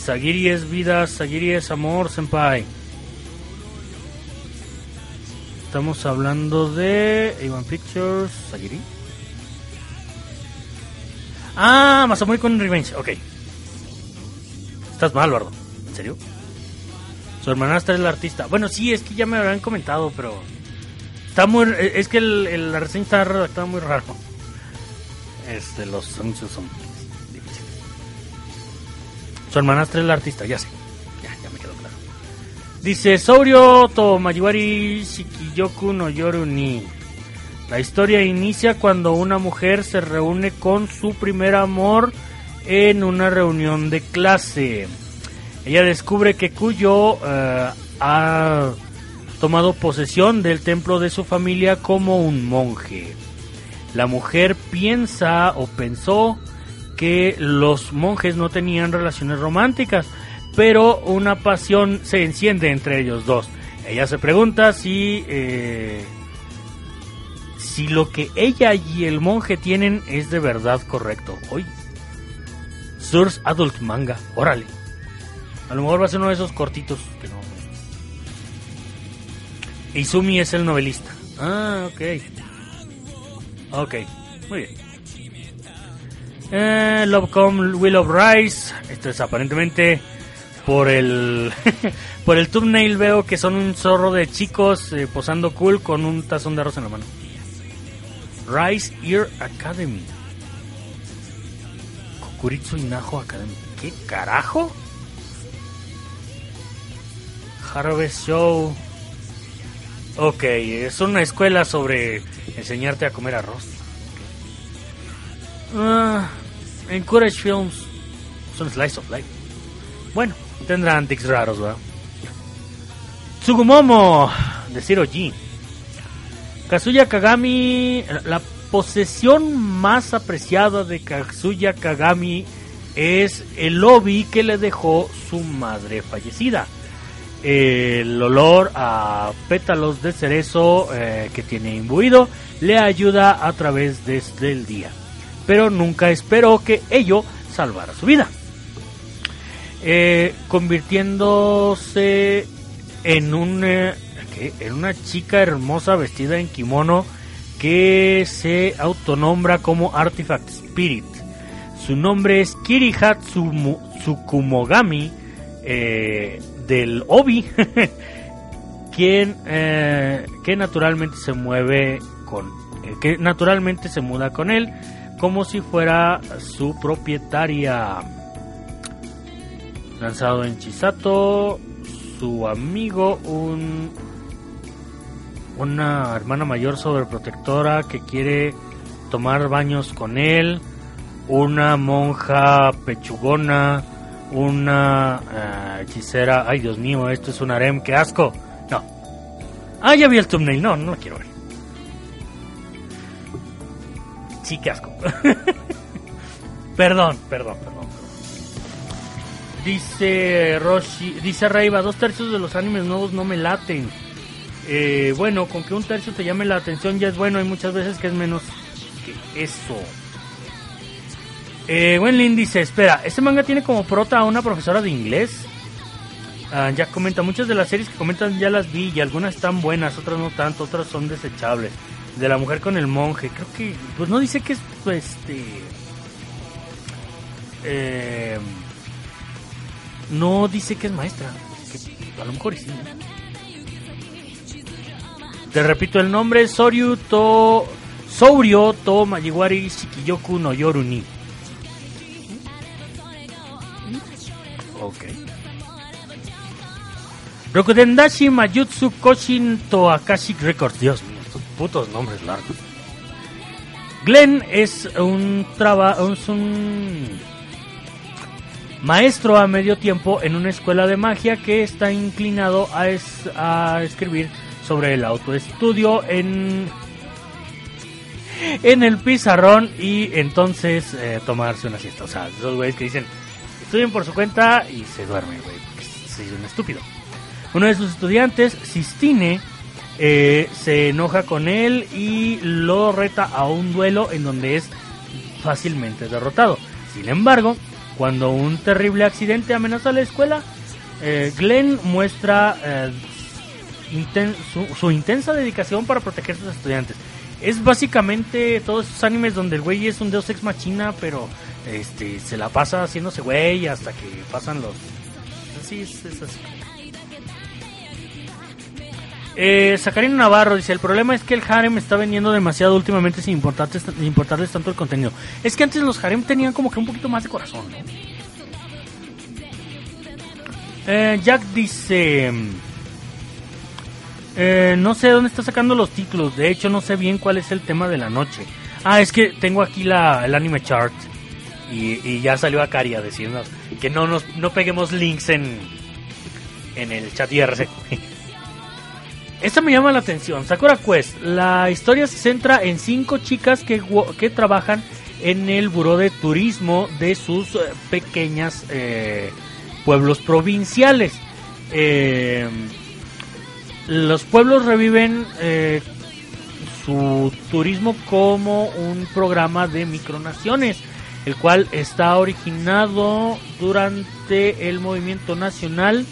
Sagiri es vida, Sagiri es amor, senpai. Estamos hablando de A1 Pictures, Sagiri. Ah, Masamune con Revenge, ok. Estás mal, Bardo. ¿En serio? Su hermanastra es la artista. Bueno, sí, es que ya me habían comentado, pero... Está muy... Es que el, el- la reseña está redactada muy raro. Este, los anuncios son difíciles. Su hermanastra es la artista, ya sé. Ya, ya me quedó claro. Dice Saurio Tomayiwari Shikiyoku no Yoru ni. La historia inicia cuando una mujer se reúne con su primer amor en una reunión de clase. Ella descubre que Kuyo eh, ha tomado posesión del templo de su familia como un monje. La mujer piensa o pensó que los monjes no tenían relaciones románticas, pero una pasión se enciende entre ellos dos. Ella se pregunta si eh, si lo que ella y el monje tienen es de verdad correcto. Hoy Source Adult Manga, órale. A lo mejor va a ser uno de esos cortitos que no. Izumi es el novelista. Ah, ok. Ok, muy bien. Eh, Lovecom Will of Rise. Esto es aparentemente por el [laughs] por el thumbnail veo que son un zorro de chicos eh, posando cool con un tazón de arroz en la mano. Rise Ear Academy. Kokuritsu Inajo Academy. ¿Qué carajo? Harvest Show. Ok, es una escuela sobre enseñarte a comer arroz. Ah, Encourage Films. Son Slice of Life. Bueno, tendrán tics raros, ¿verdad? Tsugumomo de Zero G. Kazuya Kagami. La posesión más apreciada de Kazuya Kagami es el lobby que le dejó su madre fallecida. El olor a pétalos de cerezo eh, que tiene imbuido le ayuda a través desde el día, pero nunca esperó que ello salvara su vida. Eh, convirtiéndose en eh, en una chica hermosa vestida en kimono que se autonombra como Artifact Spirit. Su nombre es Kiriha Tsumu- Tsukumogami del Obi, [laughs] quien eh, que naturalmente se mueve con eh, que naturalmente se muda con él como si fuera su propietaria. Lanzado en Chisato, su amigo un una hermana mayor sobreprotectora que quiere tomar baños con él, una monja pechugona, una eh, hechicera, ay Dios mío, esto es un harem, qué asco. No. Ah, ya vi el thumbnail, no, no lo quiero ver. Sí, qué asco. [laughs] perdón, perdón, perdón. Dice Roshi, dice Raiva, dos tercios de los animes nuevos no me laten. Eh, bueno, con que un tercio te llame la atención ya es bueno, hay muchas veces que es menos que eso. Eh, Wenlin dice, espera, ¿este manga tiene como prota a una profesora de inglés? Ah, ya comenta, muchas de las series que comentan ya las vi y algunas están buenas, otras no tanto, otras son desechables. De la mujer con el monje, creo que, pues no dice que es, pues, este... eh, no dice que es maestra, que a lo mejor sí. Te repito el nombre, Soryu to... Souryo to Majiwari Shikiyoku no Yoru Ok. Rokudendashi Mayutsu Koshin to Akashic Records. Dios estos putos nombres largos. Glenn es un traba, es un maestro a medio tiempo en una escuela de magia que está inclinado a, es- a escribir sobre el autoestudio en en el pizarrón y entonces eh, tomarse una siesta. O sea, esos güeyes que dicen estudian por su cuenta y se duermen, güey, porque un estúpido. Uno de sus estudiantes, Sistine, eh, se enoja con él y lo reta a un duelo en donde es fácilmente derrotado. Sin embargo, cuando un terrible accidente amenaza la escuela, eh, Glenn muestra eh, su, su intensa dedicación para proteger a sus estudiantes. Es básicamente todos esos animes donde el güey es un deus ex machina, pero este se la pasa haciéndose güey hasta que pasan los... Así es, es así. Eh, Sacarino Navarro dice, el problema es que el harem está vendiendo demasiado últimamente sin importarles, tanto el contenido. Es que antes los harem tenían como que un poquito más de corazón, ¿no? Eh, Jack dice... eh, no sé dónde está sacando los títulos. De hecho, no sé bien cuál es el tema de la noche. Ah, es que tengo aquí la, el anime chart. Y, ya salió Akari a decirnos que no nos no peguemos links en, en el chat IRC. [laughs] Esta me llama la atención. Sakura Quest. La historia se centra en cinco chicas que, que trabajan en el buró de turismo de sus eh, pequeñas eh, pueblos provinciales. Eh, los pueblos reviven eh, su turismo como un programa de micronaciones, el cual está originado durante el movimiento nacional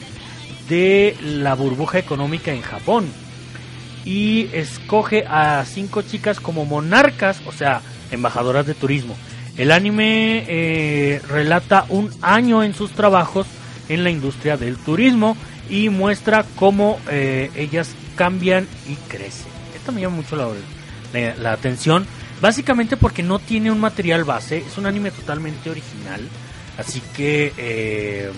de la burbuja económica en Japón y escoge a cinco chicas como monarcas, o sea, embajadoras de turismo. El anime eh, relata un año en sus trabajos en la industria del turismo y muestra cómo eh, ellas cambian y crecen. Esto me llama mucho la, atención, básicamente porque no tiene un material base, es un anime totalmente original, así que eh,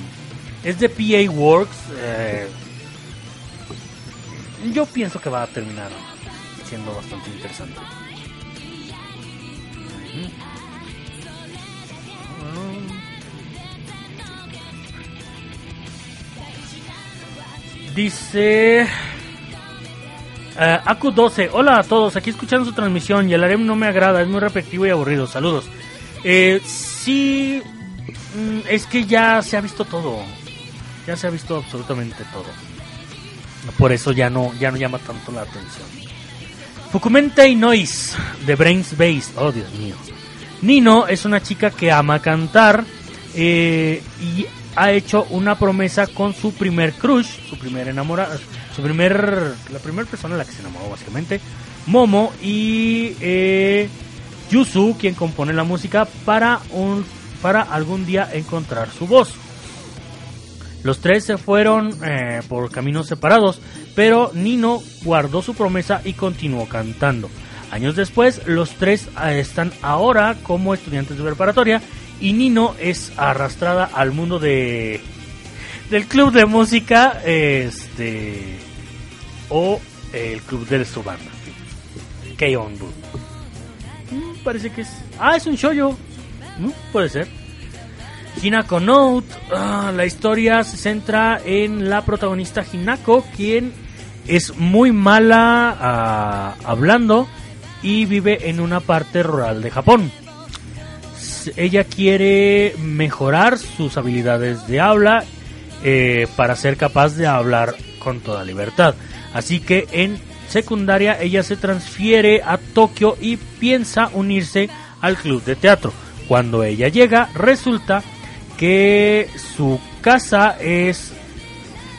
es de PA Works. eh, yo pienso que va a terminar siendo bastante interesante. Ujú. Dice eh, Aku12, hola a todos, aquí escuchando su transmisión y el harem no me agrada, es muy repetitivo y aburrido, saludos. Eh, sí, mm, es que ya se ha visto todo, ya se ha visto absolutamente todo. Por eso ya no, ya no llama tanto la atención. Fukumentei Noise de Brains Base, oh Dios mío. Nino es una chica que ama cantar eh, y ha hecho una promesa con su primer crush, su primer enamorada, su primer, la primera persona a la que se enamoró básicamente, Momo y eh, Yusu, quien compone la música para un, para algún día encontrar su voz. Los tres se fueron eh, por caminos separados, pero Nino guardó su promesa y continuó cantando. Años después, los tres eh, están ahora como estudiantes de preparatoria y Nino es arrastrada al mundo de del club de música, este o el club de su banda. K-On-Bu. Mm, parece que es... Ah, es un shoujo. Mm, puede ser. Hinako Note. ah, la historia se centra en la protagonista Hinako, quien es muy mala ah, hablando y vive en una parte rural de Japón. Ella quiere mejorar sus habilidades de habla eh, para ser capaz de hablar con toda libertad. Así que en secundaria ella se transfiere a Tokio y piensa unirse al club de teatro. Cuando ella llega, resulta que su casa es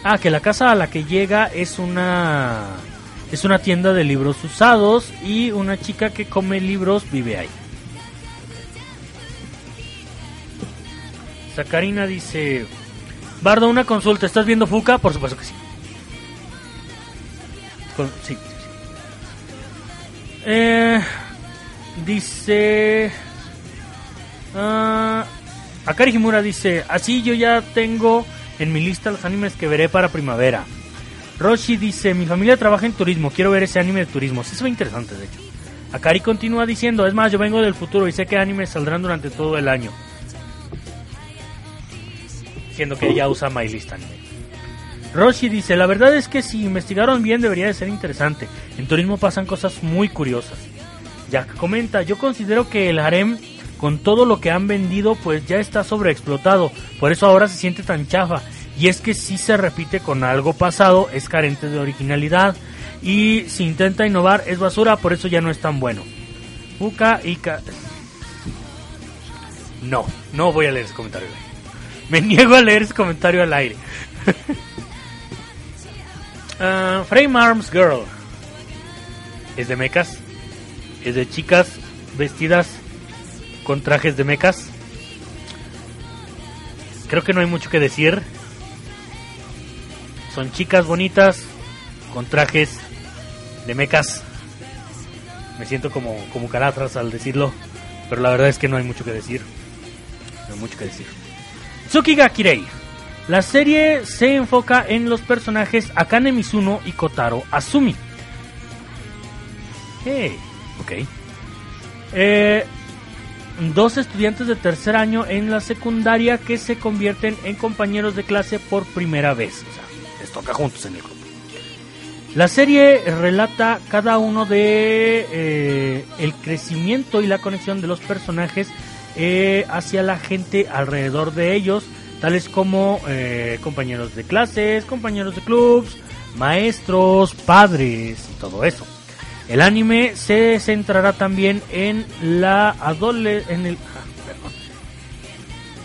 ah que la casa a la que llega es una es una tienda de libros usados y una chica que come libros vive ahí. Sacarina dice, Bardo, una consulta, ¿estás viendo Fuca? Por supuesto que sí. Sí. Eh, dice... ah, Akari Himura dice, así yo ya tengo en mi lista los animes que veré para primavera. Roshi dice, mi familia trabaja en turismo, quiero ver ese anime de turismo. Sí, se ve interesante, de hecho. Akari continúa diciendo, es más, yo vengo del futuro y sé que animes saldrán durante todo el año. Siendo que ella usa My List Anime. Roshi dice, la verdad es que si investigaron bien debería de ser interesante. En turismo pasan cosas muy curiosas. Jack comenta, yo considero que el harem, con todo lo que han vendido, pues ya está sobreexplotado. Por eso ahora se siente tan chafa. Y es que si se repite con algo pasado, es carente de originalidad. Y si intenta innovar, es basura, por eso ya no es tan bueno. Fuka y Ka- No, no voy a leer ese comentario. Me niego a leer ese comentario al aire. [laughs] Ah, Frame Arms Girl. Es de mecas. Es de chicas vestidas con trajes de mecas. Creo que no hay mucho que decir. Son chicas bonitas con trajes de mecas. Me siento como, como al decirlo. Pero la verdad es que no hay mucho que decir. No hay mucho que decir. Tsukiga Kirei. La serie se enfoca en los personajes Akane Mizuno y Kotaro Asumi. Hey, ok. Eh, dos estudiantes de tercer año en la secundaria que se convierten en compañeros de clase por primera vez. O sea, les toca juntos en el grupo. La serie relata cada uno de eh, el crecimiento y la conexión de los personajes eh, hacia la gente alrededor de ellos, tales como eh, compañeros de clases, compañeros de clubs, maestros, padres y todo eso. El anime se centrará también en la adole en el ah,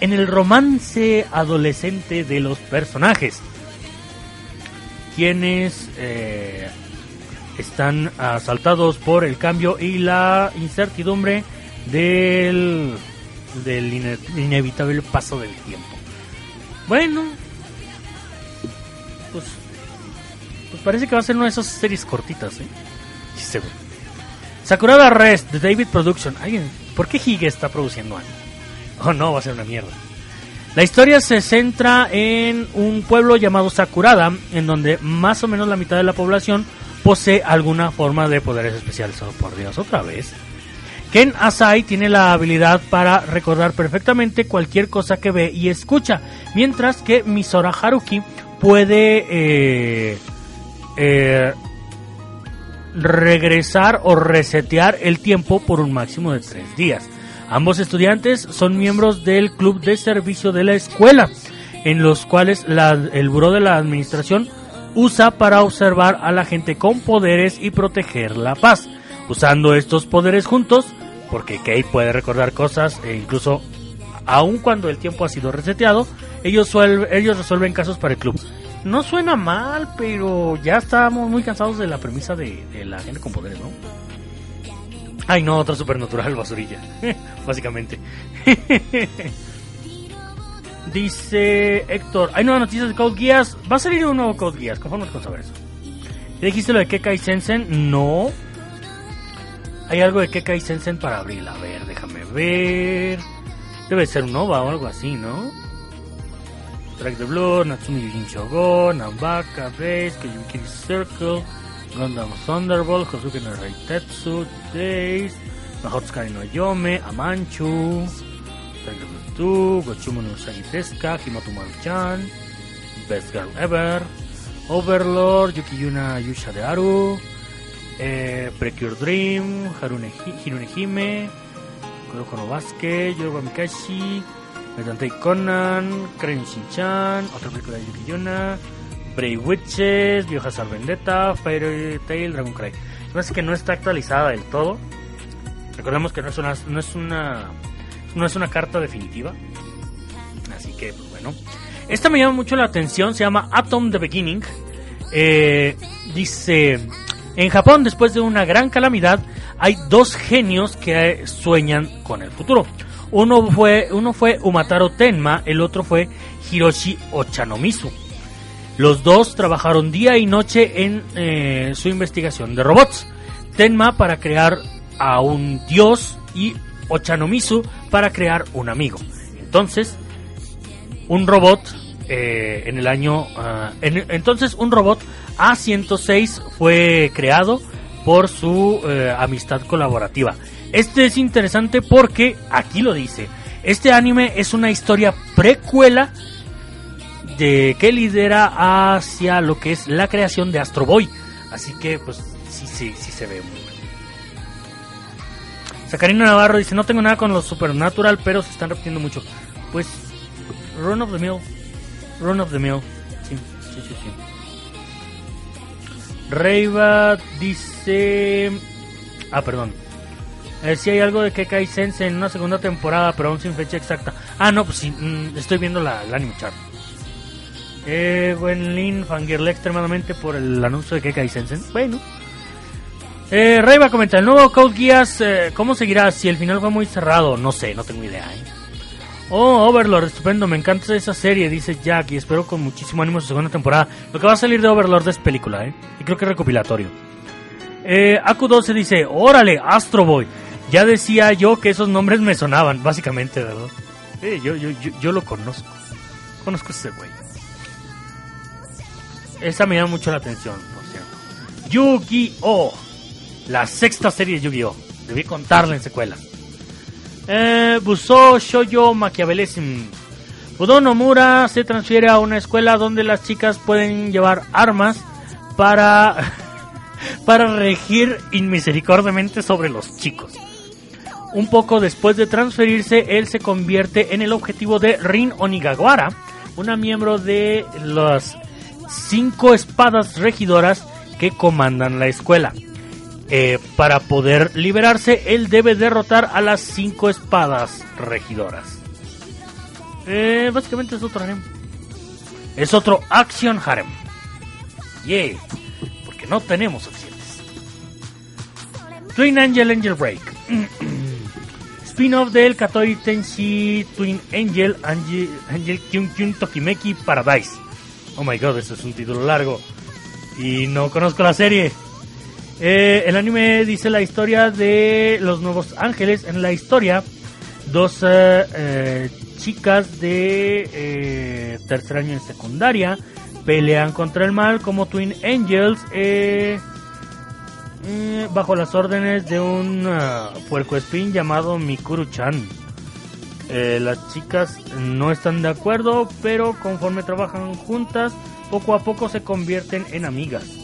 en el romance adolescente de los personajes quienes eh, están asaltados por el cambio y la incertidumbre del, del ine- inevitable paso del tiempo. Bueno, pues, pues parece que va a ser una de esas series cortitas, ¿eh? Sí, seguro. Sakurada Rest de David Production. Ay, ¿Por qué Hige está produciendo anime? Oh no, va a ser una mierda. La historia se centra en un pueblo llamado Sakurada, en donde más o menos la mitad de la población posee alguna forma de poderes especiales. Oh, por Dios, otra vez. Ken Asai tiene la habilidad para recordar perfectamente cualquier cosa que ve y escucha, mientras que Misora Haruki puede eh, eh, regresar o resetear el tiempo por un máximo de tres días. Ambos estudiantes son miembros del club de servicio de la escuela, en los cuales el buró de la administración usa para observar a la gente con poderes y proteger la paz. Usando estos poderes juntos, porque Kei puede recordar cosas e incluso aun cuando el tiempo ha sido reseteado, ellos, ellos resuelven casos para el club. No suena mal, pero ya estamos muy cansados de la premisa de, la gente con poderes, ¿no? Ay, no, otra supernatural basurilla. [laughs] Básicamente. [laughs] Dice Héctor, hay nuevas noticias de Code Geass. Va a salir un nuevo Code Geass, conforme con saber eso. ¿Ya dijiste lo de Kekai Sensen? No. Hay algo de Kekai Sensen para abril. A ver, déjame ver. Debe ser un OVA o algo así, ¿no? Strike the Blood, Natsumi Yujin Shogun, Nambaka, Base, Kayukiri Circle, Gundam Thunderbolt, Kosuke no Reitetsu, Days, Mahotsukai no Yome, Amanchu, Tiger Blue 2, Gochumu no Himoto Best Girl Ever, Overlord, Yukiyuna Yusha de Aru, eh, Precure Dream, Harune, Hi- Hirune Hime, Kuroko no Basket, Yoruba Mikashi, Metantei Conan, Crayon Shin-chan, otra película de Yukiyuna, Brave Witches, Biohazard Vendetta, Fairy Tail, Dragon Cry. Me parece que no está actualizada del todo. Recordemos que no es una, no es una, no es una carta definitiva. Así que, pues, bueno. Esta me llama mucho la atención, se llama Atom the Beginning. Eh, dice, en Japón, después de una gran calamidad, hay dos genios que eh, sueñan con el futuro. Uno fue, uno fue Umataro Tenma, el otro fue Hiroshi Ochanomizu. Los dos trabajaron día y noche en eh, su investigación de robots. Tenma para crear a un dios y Ochanomizu para crear un amigo. Entonces, un robot eh, en el año... ah, en- entonces, un robot A106 fue creado por su eh, amistad colaborativa. Este es interesante porque, aquí lo dice, este anime es una historia precuela de que lidera hacia lo que es la creación de Astro Boy. Así que, pues, sí, sí, sí se ve muy bueno. Sacarina Navarro dice, no tengo nada con lo supernatural, pero se están repitiendo mucho. Pues, Run of the Mill. Run of the Mill. Sí, sí, sí, sí. Reiva dice... Ah, perdón. Eh, si hay algo de Kekai Sense en una segunda temporada, pero aún sin fecha exacta. Ah, no, pues sí, mm, estoy viendo la, el anime chart. Eh, Wenlin fangirle extremadamente por el anuncio de Kekai Sensen. Bueno. Eh, Reiva comenta, el nuevo Code Geass, eh, ¿cómo seguirá? Si el final fue muy cerrado, no sé, no tengo idea. ¿eh? Oh, Overlord, estupendo, me encanta esa serie, dice Jack, y espero con muchísimo ánimo su segunda temporada. Lo que va a salir de Overlord es película, ¿eh? Y creo que es recopilatorio. Eh, Aku12 dice, órale, Astro Boy. Ya decía yo que esos nombres me sonaban, básicamente, ¿verdad? Sí, yo, yo, yo, yo lo conozco. Conozco a ese güey. Esa me llama mucho la atención, por cierto. Yu-Gi-Oh! La sexta serie de Yu-Gi-Oh! Debí contarla en secuela. Eh, Shoujo Machiavellism. Budon Nomura se transfiere a una escuela donde las chicas pueden llevar armas para, [laughs] para regir inmisericordiamente sobre los chicos. Un poco después de transferirse, él se convierte en el objetivo de Rin Onigawara, una miembro de las cinco espadas regidoras que comandan la escuela. Eh, para poder liberarse, él debe derrotar a las cinco espadas regidoras. Eh, básicamente es otro harem. Es otro Action Harem. Yay. Porque no tenemos opciones. Twin Angel Angel Break. [clears throat] Spin-off del Katori Tenshi Twin Angel Angel, Angel Kyun Kyun Tokimeki Paradise. Oh my god, eso es un título largo. Y no conozco la serie. Eh, el anime dice la historia de los nuevos ángeles. En la historia, dos eh, eh, chicas de tercer año en secundaria pelean contra el mal como Twin Angels bajo las órdenes de un uh, puercoespín llamado Mikuru-chan. Las chicas no están de acuerdo, pero conforme trabajan juntas, poco a poco se convierten en amigas.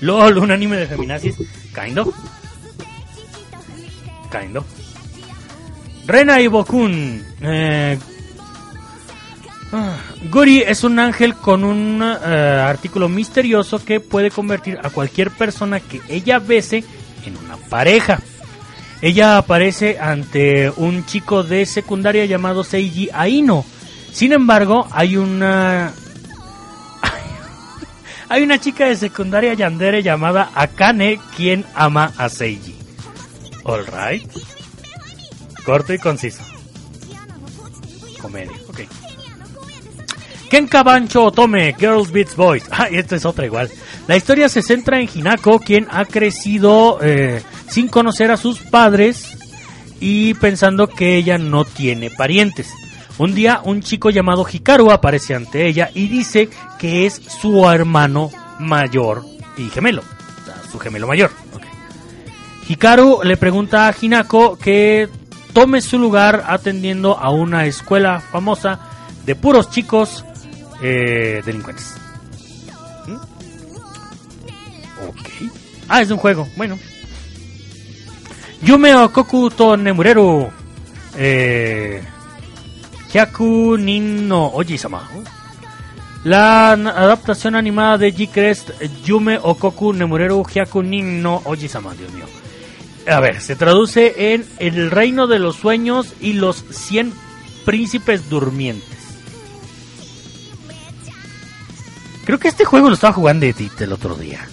LOL, un anime de feminazis. Kind of. Kind of. Rena y Bokun. Eh, ah, Guri es un ángel con un eh, artículo misterioso que puede convertir a cualquier persona que ella bese en una pareja. Ella aparece ante un chico de secundaria llamado Seiji Aino. Sin embargo, hay una hay una chica de secundaria yandere llamada Akane quien ama a Seiji. Alright. Corto y conciso. Comedia, ok. Kenka Bancho Otome, Girls Beats Boys. [laughs] Ah, y esta es otra igual. La historia se centra en Hinako, quien ha crecido eh, sin conocer a sus padres y pensando que ella no tiene parientes. Un día un chico llamado Hikaru aparece ante ella y dice que es su hermano mayor y gemelo. Su gemelo mayor. Hikaru le pregunta a Hinako que tome su lugar atendiendo a una escuela famosa de puros chicos eh, delincuentes. ¿Mm? Ok. Ah, es un juego. Bueno. Yume Okoku to Nemureru. Eh, Hyaku Nin no Oji-sama. La adaptación animada de G-Crest Yume Okoku Nemureru Hyaku Nin no Oji-sama, Dios mío. A ver, se traduce en El reino de los sueños y los 100 príncipes durmientes. Creo que este juego lo estaba jugando Edith el otro día.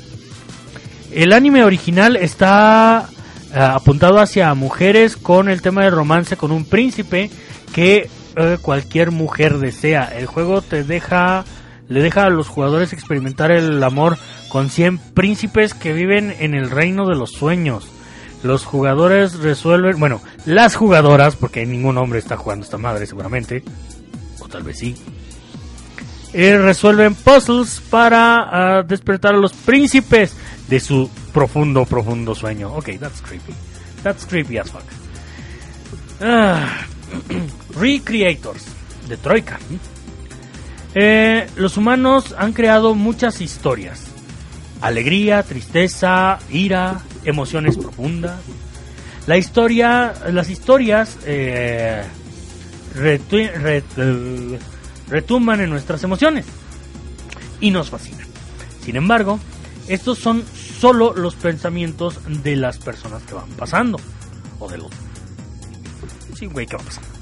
El anime original está ah, apuntado hacia mujeres con el tema de romance con un príncipe que eh, cualquier mujer desea. El juego te deja, le deja a los jugadores experimentar el amor con 100 príncipes que viven en el reino de los sueños. Los jugadores resuelven, bueno, las jugadoras, porque ningún hombre está jugando esta madre seguramente, o tal vez sí, eh, resuelven puzzles para ah, despertar a los príncipes de su profundo, profundo sueño. Ok, that's creepy. That's creepy as fuck. Ah, [clears throat] Recreators de Troika. Eh, los humanos han creado muchas historias. Alegría, tristeza, ira, emociones profundas. La historia, las historias eh, eh, retumban en nuestras emociones y nos fascinan. Sin embargo, estos son solo los pensamientos de las personas que van pasando. O de los... Sí, güey, ¿qué va pasando?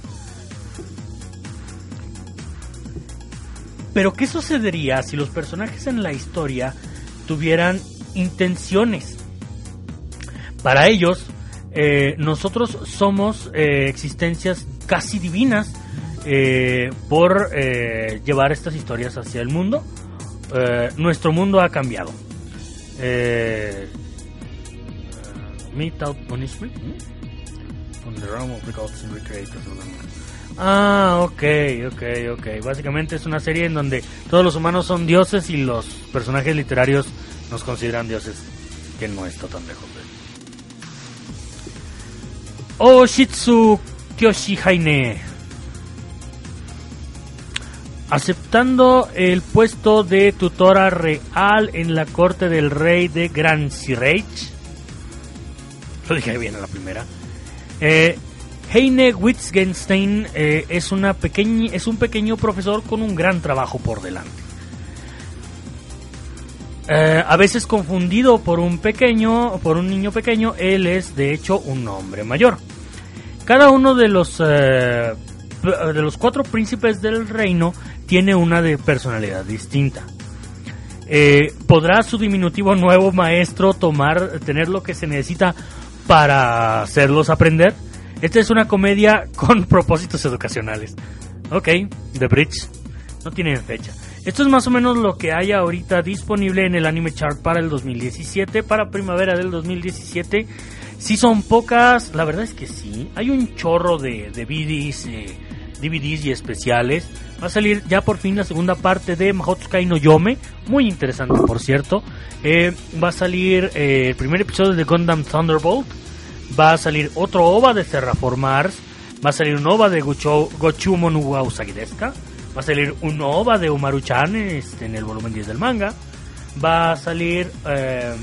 Pero ¿qué sucedería si los personajes en la historia tuvieran intenciones? Para ellos, eh, nosotros somos eh, existencias casi divinas eh, por llevar estas historias hacia el mundo. Nuestro mundo ha cambiado. Meet out punishment. From the realm of and recreators. Ah, ok, ok, ok. Básicamente es una serie en donde todos los humanos son dioses y los personajes literarios nos consideran dioses, que no está tan lejos de Oshitsu Kyoshi Haine. Aceptando el puesto de tutora real en la corte del rey de Gran Sirage. Lo dije bien en la primera. Eh, Heine Wittgenstein eh, es, una pequeña, es un pequeño profesor con un gran trabajo por delante. Eh, a veces confundido por un pequeño, por un niño pequeño, él es de hecho un hombre mayor. Cada uno de los eh, de los cuatro príncipes del reino tiene una personalidad distinta. ¿Podrá su diminutivo nuevo maestro tomar, tener lo que se necesita para hacerlos aprender? Esta es una comedia [laughs] con propósitos educacionales. Ok, The Bridge. No tienen fecha. Esto es más o menos lo que hay ahorita disponible en el Anime Chart para el 2017, para primavera del 2017. Si son pocas, la verdad es que sí. Hay un chorro de, de DVDs, eh, DVDs y especiales. Va a salir ya por fin la segunda parte de Mahotsukai no Yome. Muy interesante, por cierto. Eh, va a salir eh, el primer episodio de Gundam Thunderbolt. Va a salir otro OVA de Terraformars. Va a salir un OVA de Gocho, Gochumo no wa Usagi Deska. Va a salir un OVA de Umaru-chan este, en el volumen 10 del manga. Va a salir eh,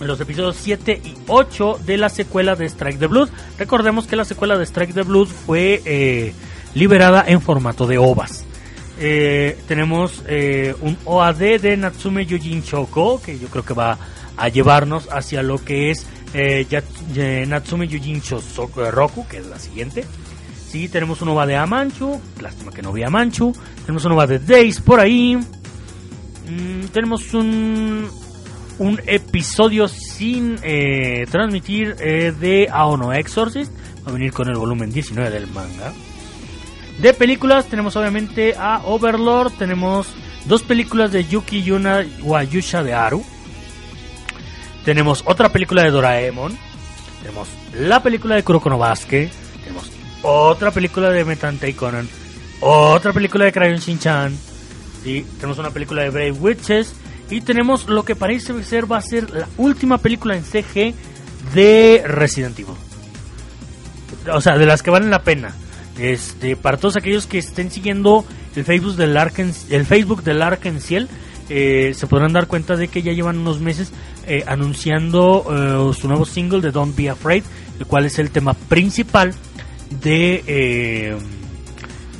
los episodios 7 y 8 de la secuela de Strike the Blood. Recordemos que la secuela de Strike the Blood fue eh, liberada en formato de OVAs. Eh, tenemos eh, un OAD de Natsume Yujin Shoko, que yo creo que va a llevarnos hacia lo que es eh, Natsume Yujin eh, Roku, que es la siguiente. Sí, tenemos un OVA de Amanchu, lástima que no vi Amanchu. Tenemos un OVA de Days por ahí. Mm, tenemos un, un episodio sin eh, transmitir eh, de Aono Exorcist. Va a venir con el volumen 19 del manga. De películas tenemos obviamente a Overlord, tenemos dos películas de Yuki Yuna Wayusha de Aru. Tenemos otra película de Doraemon. Tenemos la película de Kuroko no. Tenemos otra película de Metantei Conan. Otra película de Crayon Shin-chan. Tenemos una película de Brave Witches. Y tenemos lo que parece ser va a ser la última película en CG de Resident Evil. O sea, de las que valen la pena. Este, para todos aquellos que estén siguiendo el Facebook del Arken, el Facebook del Arkenciel, eh, se podrán dar cuenta de que ya llevan unos meses eh, anunciando eh, su nuevo single de Don't Be Afraid, el cual es el tema principal de eh,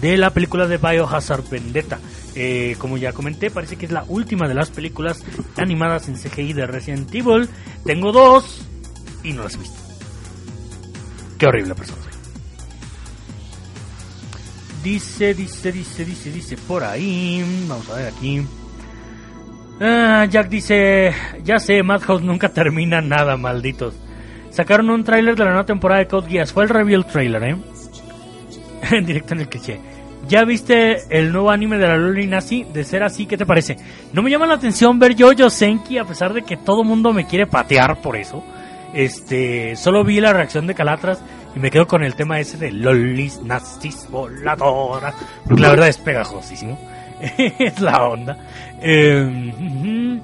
de la película de Biohazard Vendetta. Eh, como ya comenté, parece que es la última de las películas animadas en CGI de Resident Evil. Tengo dos y no las he visto. Qué horrible persona soy. Dice, dice, dice, dice, dice por ahí. Vamos a ver aquí. Ah, Jack dice, ya sé, Madhouse nunca termina nada, malditos. Sacaron un tráiler de la nueva temporada de Code Geass. Fue el reveal trailer, ¿eh? en [laughs] directo en el cliché. ¿Ya viste el nuevo anime de la Loli Nazi? De ser así, ¿qué te parece? No me llama la atención ver Jojo Senki a pesar de que todo mundo me quiere patear por eso. Este, solo vi la reacción de Calatras y me quedo con el tema ese de Lolis Nazis voladoras. Porque la verdad es pegajosísimo. [laughs] es la onda. Eh.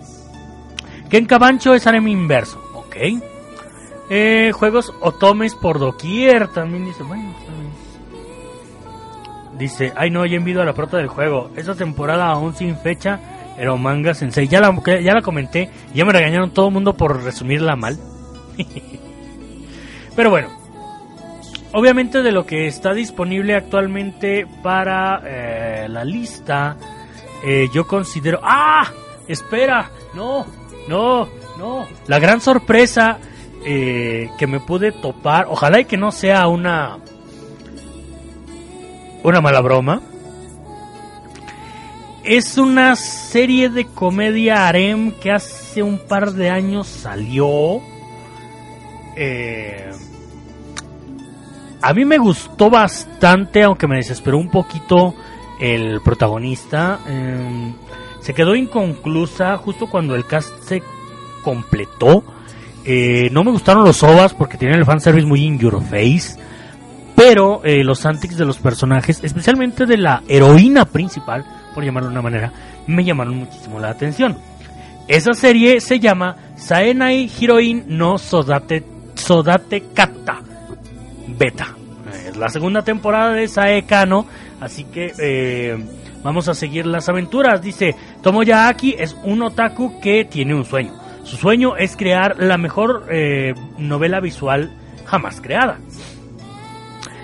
Ken Cabancho es anime inverso. Ok. Eh, juegos otomes por doquier. También dice, bueno. Dice, ay no, ya envido a la prota del juego. Esta temporada aún sin fecha, pero manga sensei. Ya la, ya la comenté, ya me regañaron todo el mundo por resumirla mal. [laughs] pero bueno, obviamente de lo que está disponible actualmente para eh, la lista, eh, yo considero... ¡Ah! Espera, no, no, no. La gran sorpresa eh, que me pude topar, ojalá y que no sea una una mala broma. Es una serie de comedia harem que hace un par de años salió. Eh, a mí me gustó bastante, aunque me desesperó un poquito el protagonista. Eh, se quedó inconclusa justo cuando el cast se completó. Eh, no me gustaron los ovas porque tienen el fanservice muy in your face. Pero eh, los antics de los personajes, especialmente de la heroína principal, por llamarlo de una manera, me llamaron muchísimo la atención. Esa serie se llama Saenai Heroine no Sodate, Sodate Kata Beta. Es la segunda temporada de Saekano, así que eh, vamos a seguir las aventuras. Dice, Tomoyaki es un otaku que tiene un sueño. Su sueño es crear la mejor eh, novela visual jamás creada.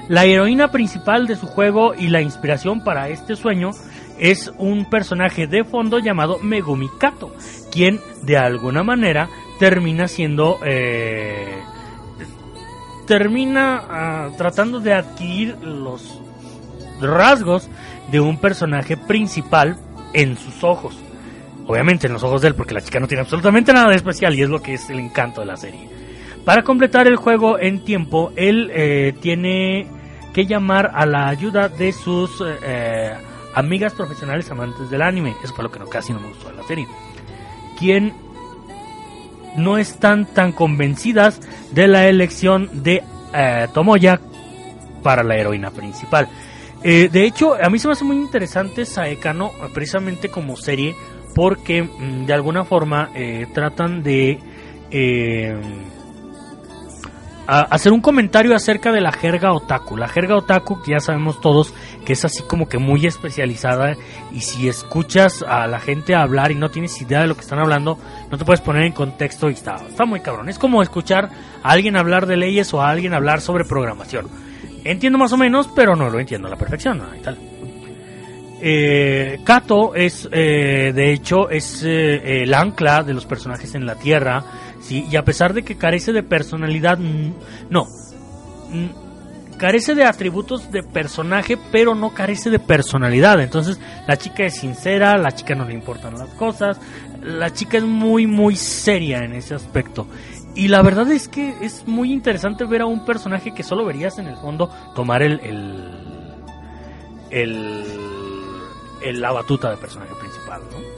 La heroína principal de su juego y la inspiración para este sueño es un personaje de fondo llamado Megumi Kato, quien de alguna manera termina siendo eh, termina ah, tratando de adquirir los rasgos de un personaje principal en sus ojos. Obviamente en los ojos de él, porque la chica no tiene absolutamente nada de especial y es lo que es el encanto de la serie. Para completar el juego en tiempo, él eh, tiene que llamar a la ayuda de sus eh, amigas profesionales amantes del anime. Eso fue lo que casi no me gustó de la serie. Quien no están tan convencidas de la elección de eh, Tomoya para la heroína principal. Eh, de hecho, a mí se me hace muy interesante Saekano, precisamente como serie, porque mm, de alguna forma eh, tratan de eh, hacer un comentario acerca de la jerga otaku. La jerga otaku, que ya sabemos todos que es así como que muy especializada y si escuchas a la gente hablar y no tienes idea de lo que están hablando, no te puedes poner en contexto y está, está muy cabrón. Es como escuchar a alguien hablar de leyes o a alguien hablar sobre programación. Entiendo más o menos, pero no lo entiendo a la perfección. Y tal. Eh, Kato es, eh, de hecho, es eh, el ancla de los personajes en la Tierra, ¿sí? Y a pesar de que carece de personalidad, no, carece de atributos de personaje, pero no carece de personalidad. Entonces, la chica es sincera, la chica no le importan las cosas, la chica es muy, muy seria en ese aspecto. Y la verdad es que es muy interesante ver a un personaje que solo verías en el fondo tomar el, el, el, el- la batuta de personaje principal, ¿no?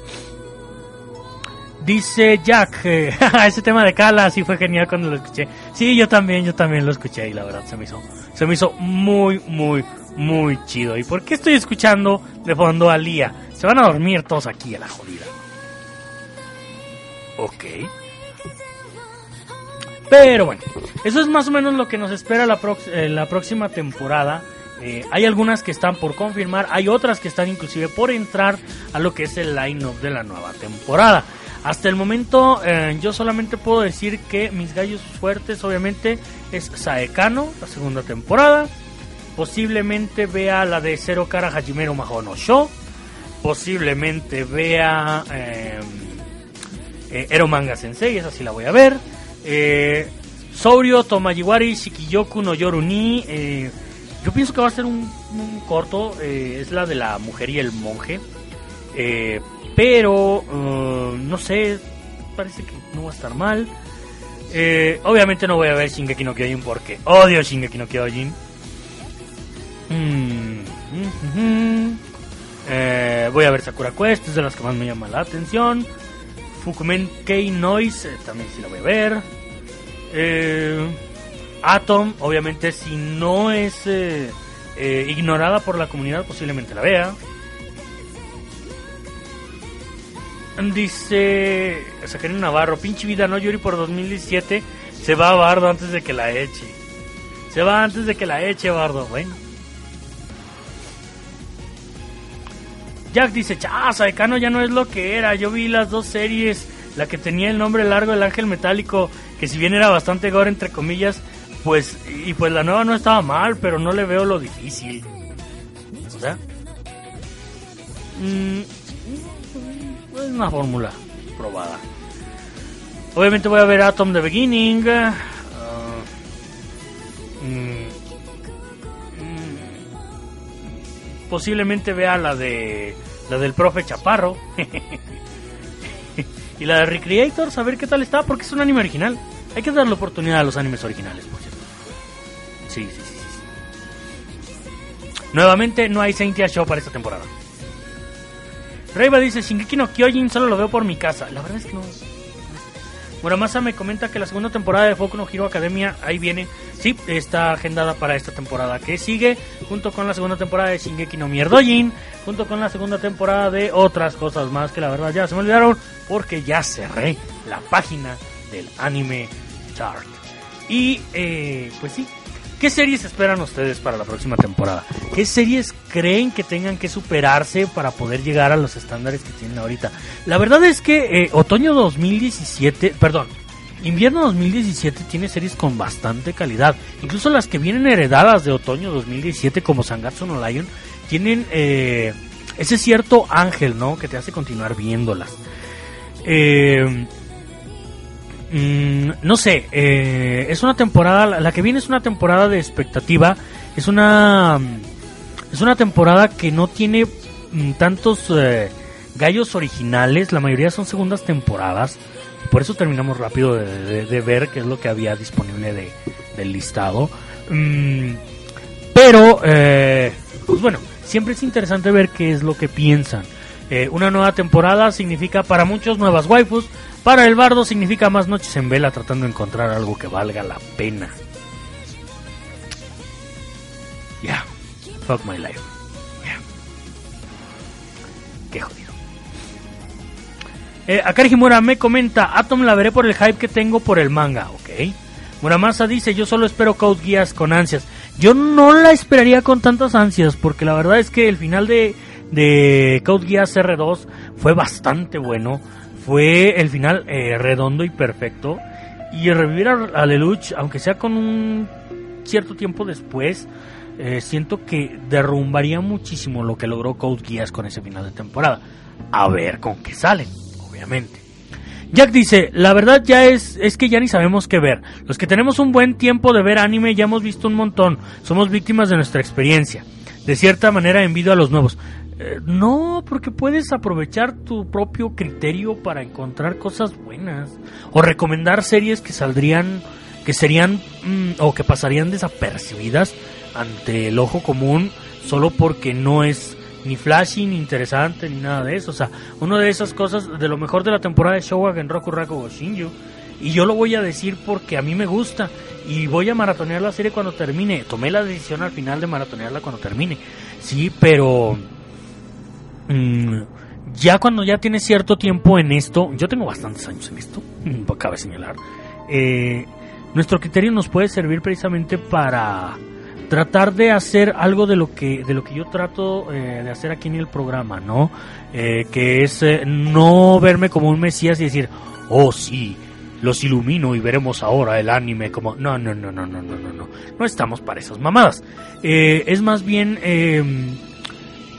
Dice Jack, eh, [laughs] ese tema de Kala sí fue genial cuando lo escuché. Sí, yo también, yo también lo escuché y la verdad se me hizo, se me hizo muy, muy, muy chido. ¿Y por qué estoy escuchando de fondo a Lía? Se van a dormir todos aquí a la jodida. Ok. Pero bueno, eso es más o menos lo que nos espera la, eh, próxima temporada. Eh, hay algunas que están por confirmar, hay otras que están inclusive por entrar a lo que es el line-up de la nueva temporada. Hasta el momento eh, yo solamente puedo decir que mis gallos fuertes obviamente es Saekano, la segunda temporada. Posiblemente vea la de Zero Kara Hajimero Mahono Show. Posiblemente vea... eh, eh, Ero Manga Sensei, esa sí la voy a ver. Eh, Sourio Tomayiwari Shikiyoku no Yoru ni. eh, yo pienso que va a ser un, un corto. es la de la mujer y el monje. Pero eh, no sé. Parece que no va a estar mal. Eh, obviamente no voy a ver Shingeki no Kyojin porque odio Shingeki no Kyojin. Mm, mm, mm, mm. Eh, voy a ver Sakura Quest, es de las que más me llama la atención. Fukumen Kei Noise, eh, también sí la voy a ver. Atom, obviamente, si no es ignorada por la comunidad, posiblemente la vea. Dice Sacarina Navarro, pinche vida, no Yuri por 2017. Se va a Bardo antes de que la eche. Se va antes de que la eche, Bardo. Bueno. Jack dice, cha, Saekano ya no es lo que era. Yo vi las dos series, la que tenía el nombre largo del ángel metálico, que si bien era bastante gore entre comillas, pues y pues la nueva no estaba mal, pero no le veo lo difícil. O sea, mm, una fórmula probada. Obviamente voy a ver Atom the Beginning. mm, mm, posiblemente vea la de la del profe Chaparro [laughs] y la de Recreator, a ver qué tal está, porque es un anime original. Hay que darle oportunidad a los animes originales, por cierto. Sí, sí, sí, sí. Nuevamente no hay Saint Show para esta temporada. Reiva dice, Shingeki no Kyojin solo lo veo por mi casa. La verdad es que no. Muramasa me comenta que la segunda temporada de Boku no Hero Academia ahí viene. Sí, está agendada para esta temporada que sigue, junto con la segunda temporada de Shingeki no Mierdojin, junto con la segunda temporada de otras cosas más que la verdad ya se me olvidaron porque ya cerré la página del anime chart. Y eh, pues sí, ¿qué series esperan ustedes para la próxima temporada? ¿Qué series creen que tengan que superarse para poder llegar a los estándares que tienen ahorita? La verdad es que eh, otoño 2017, perdón, invierno 2017 tiene series con bastante calidad. Incluso las que vienen heredadas de otoño 2017 como Sangatsu no Lion tienen eh, ese cierto ángel, ¿no? Que te hace continuar viéndolas. Eh, mm, no sé, eh, es una temporada, la- que viene es una temporada de expectativa, es una es una temporada que no tiene mm, tantos eh, gallos originales, la mayoría son segundas temporadas, por eso terminamos rápido de, ver qué es lo que había disponible de, del listado. Mm, pero, eh, pues bueno, siempre es interesante ver qué es lo que piensan. Eh, una nueva temporada significa para muchos nuevas waifus, para el bardo significa más noches en vela tratando de encontrar algo que valga la pena. Yeah, fuck my life. Yeah. Qué jodido. Eh, Akari Himura me comenta, Atom la veré por el hype que tengo por el manga, ok. Muramasa dice, yo solo espero Code Geass con ansias. Yo no la esperaría con tantas ansias, porque la verdad es que el final de, de Code Geass R2 fue bastante bueno. Fue el final eh, redondo y perfecto. Y revivir a, Lelouch, aunque sea con un cierto tiempo después, eh, siento que derrumbaría muchísimo lo que logró Code Geass con ese final de temporada. A ver con qué salen, obviamente. Jack dice, la verdad ya es, es que ya ni sabemos qué ver. Los que tenemos un buen tiempo de ver anime ya hemos visto un montón. Somos víctimas de nuestra experiencia. De cierta manera envidio a los nuevos. Eh, no, porque puedes aprovechar tu propio criterio para encontrar cosas buenas. O recomendar series que saldrían, que serían mm, o que pasarían desapercibidas ante el ojo común solo porque no es ni flashy, ni interesante, ni nada de eso. O sea, una de esas cosas, de lo mejor de la temporada de Showa Roku Raku Shinju. Y yo lo voy a decir porque a mí me gusta. Y voy a maratonear la serie cuando termine. Tomé la decisión al final de maratonearla cuando termine. Sí, pero... mm, ya cuando ya tienes cierto tiempo en esto, yo tengo bastantes años en esto, cabe señalar, eh, nuestro criterio nos puede servir precisamente para tratar de hacer algo de lo que de lo que yo trato eh, de hacer aquí en el programa, ¿no? Eh, que es eh, no verme como un mesías y decir, oh sí, los ilumino y veremos ahora el anime como no no no no no no no no no estamos para esas mamadas. Eh, es más bien eh,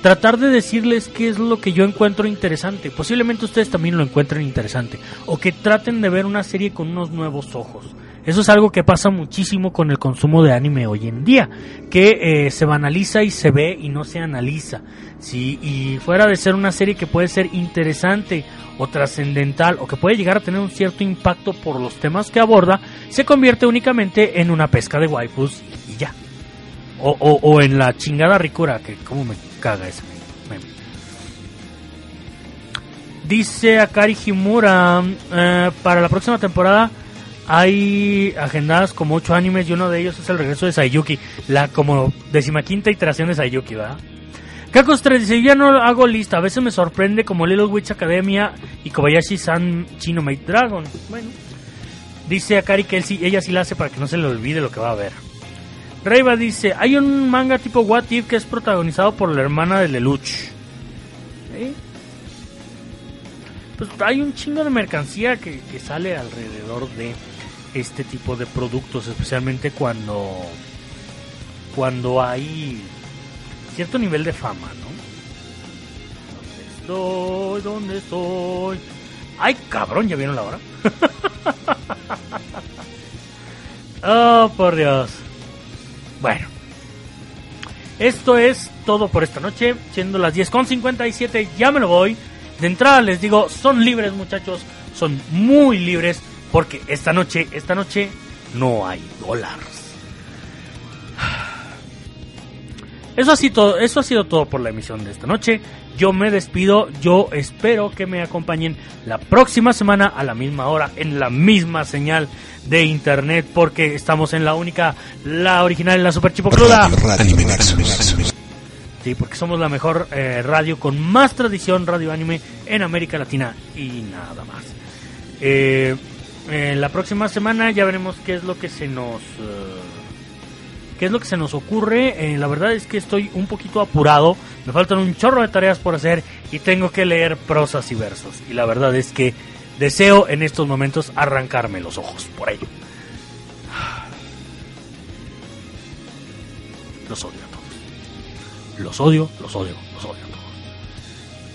tratar de decirles qué es lo que yo encuentro interesante. Posiblemente ustedes también lo encuentren interesante. O que traten de ver una serie con unos nuevos ojos. Eso es algo que pasa muchísimo con el consumo de anime hoy en día. Que eh, se banaliza y se ve y no se analiza. Si y fuera de ser una serie que puede ser interesante o trascendental o que puede llegar a tener un cierto impacto por los temas que aborda, se convierte únicamente en una pesca de waifus. O, o, o en la chingada ricura, que como me caga ese meme. Dice Akari Himura, eh, para la próxima temporada hay agendadas como ocho animes y uno de ellos es el regreso de Sayuki, la como decimaquinta iteración de Sayuki, ¿verdad? Kakos 3 dice, ya no hago lista, a veces me sorprende como Little Witch Academia y Kobayashi-san Chino Mate Dragon. Bueno, dice Akari que él sí, ella sí la hace para que no se le olvide lo que va a ver. Reiva dice, hay un manga tipo What If que es protagonizado por la hermana de Lelouch. ¿Eh? Pues hay un chingo de mercancía que, que sale alrededor de este tipo de productos, especialmente cuando cuando hay cierto nivel de fama, ¿no? ¿Dónde estoy? ¿Dónde estoy? ¡Ay, cabrón! ¿Ya vieron la hora? [laughs] oh, por Dios. Bueno. Esto es todo por esta noche, siendo las 10.57, ya me lo voy. De entrada les digo, son libres muchachos, son muy libres, porque esta noche, esta noche no hay dólares. [sighs] Eso ha, sido, eso ha sido todo por la emisión de esta noche. Yo me despido. Yo espero que me acompañen la próxima semana a la misma hora en la misma señal de internet porque estamos en la única, la original, la super chipocluda. Sí, porque somos la mejor eh, radio con más tradición radio anime en América Latina y nada más. Eh, eh, la próxima semana ya veremos qué es lo que se nos... eh, qué es lo que se nos ocurre. Eh, la verdad es que estoy un poquito apurado. Me faltan un chorro de tareas por hacer y tengo que leer prosas y versos. Y la verdad es que deseo en estos momentos arrancarme los ojos por ello. [sighs] Los odio a todos. Los odio, los odio, los odio a todos.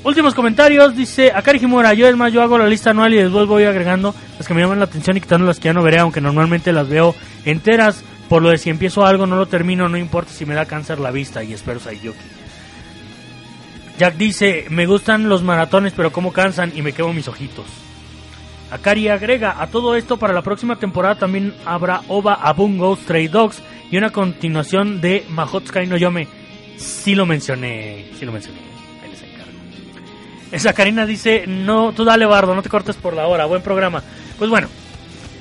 Últimos comentarios, dice Akari Himura, yo es más, yo hago la lista anual y después voy agregando las que me llaman la atención y quitando las que ya no veré, aunque normalmente las veo enteras. Por lo de si empiezo algo, no lo termino, no importa si me da cáncer la vista y espero Sayuki. Jack dice, me gustan los maratones, pero como cansan y me quemo mis ojitos. Akari agrega, a todo esto para la próxima temporada también habrá OVA Abungo Stray Dogs y una continuación de Mahotsukai no Yome. Sí lo mencioné, sí lo mencioné. Ahí les encargo. Esa Karina dice, no, tú dale bardo, no te cortes por la hora, buen programa. Pues bueno,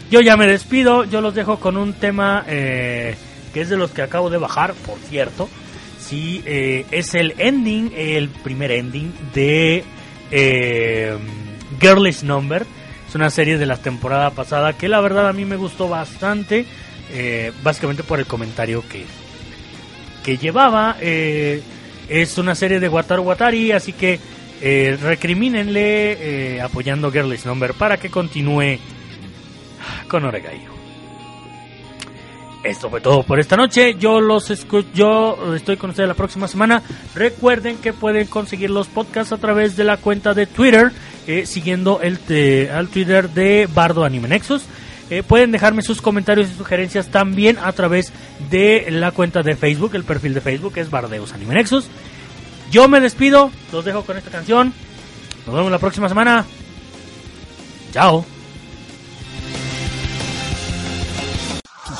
yo ya me despido, yo los dejo con un tema eh, que es de los que acabo de bajar, por cierto. Sí, eh, es el ending, el primer ending de eh, Girlish Number. Es una serie de la temporada pasada que la verdad a mí me gustó bastante, básicamente por el comentario que, que llevaba. Es una serie de Wataru Watari, así que recrimínenle apoyando Girlish Number para que continúe con Oregaio. Esto fue todo por esta noche. Yo los escu yo estoy con ustedes la próxima semana. Recuerden que pueden conseguir los podcasts a través de la cuenta de Twitter, eh, siguiendo el al Twitter de Bardo Anime Nexus. Eh, pueden dejarme sus comentarios y sugerencias también a través de la cuenta de Facebook, el perfil de Facebook es Bardeus Anime Nexus. Yo me despido, los dejo con esta canción. Nos vemos la próxima semana. Chao.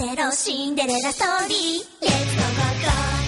テロシンデレラストーリー。レッツゴー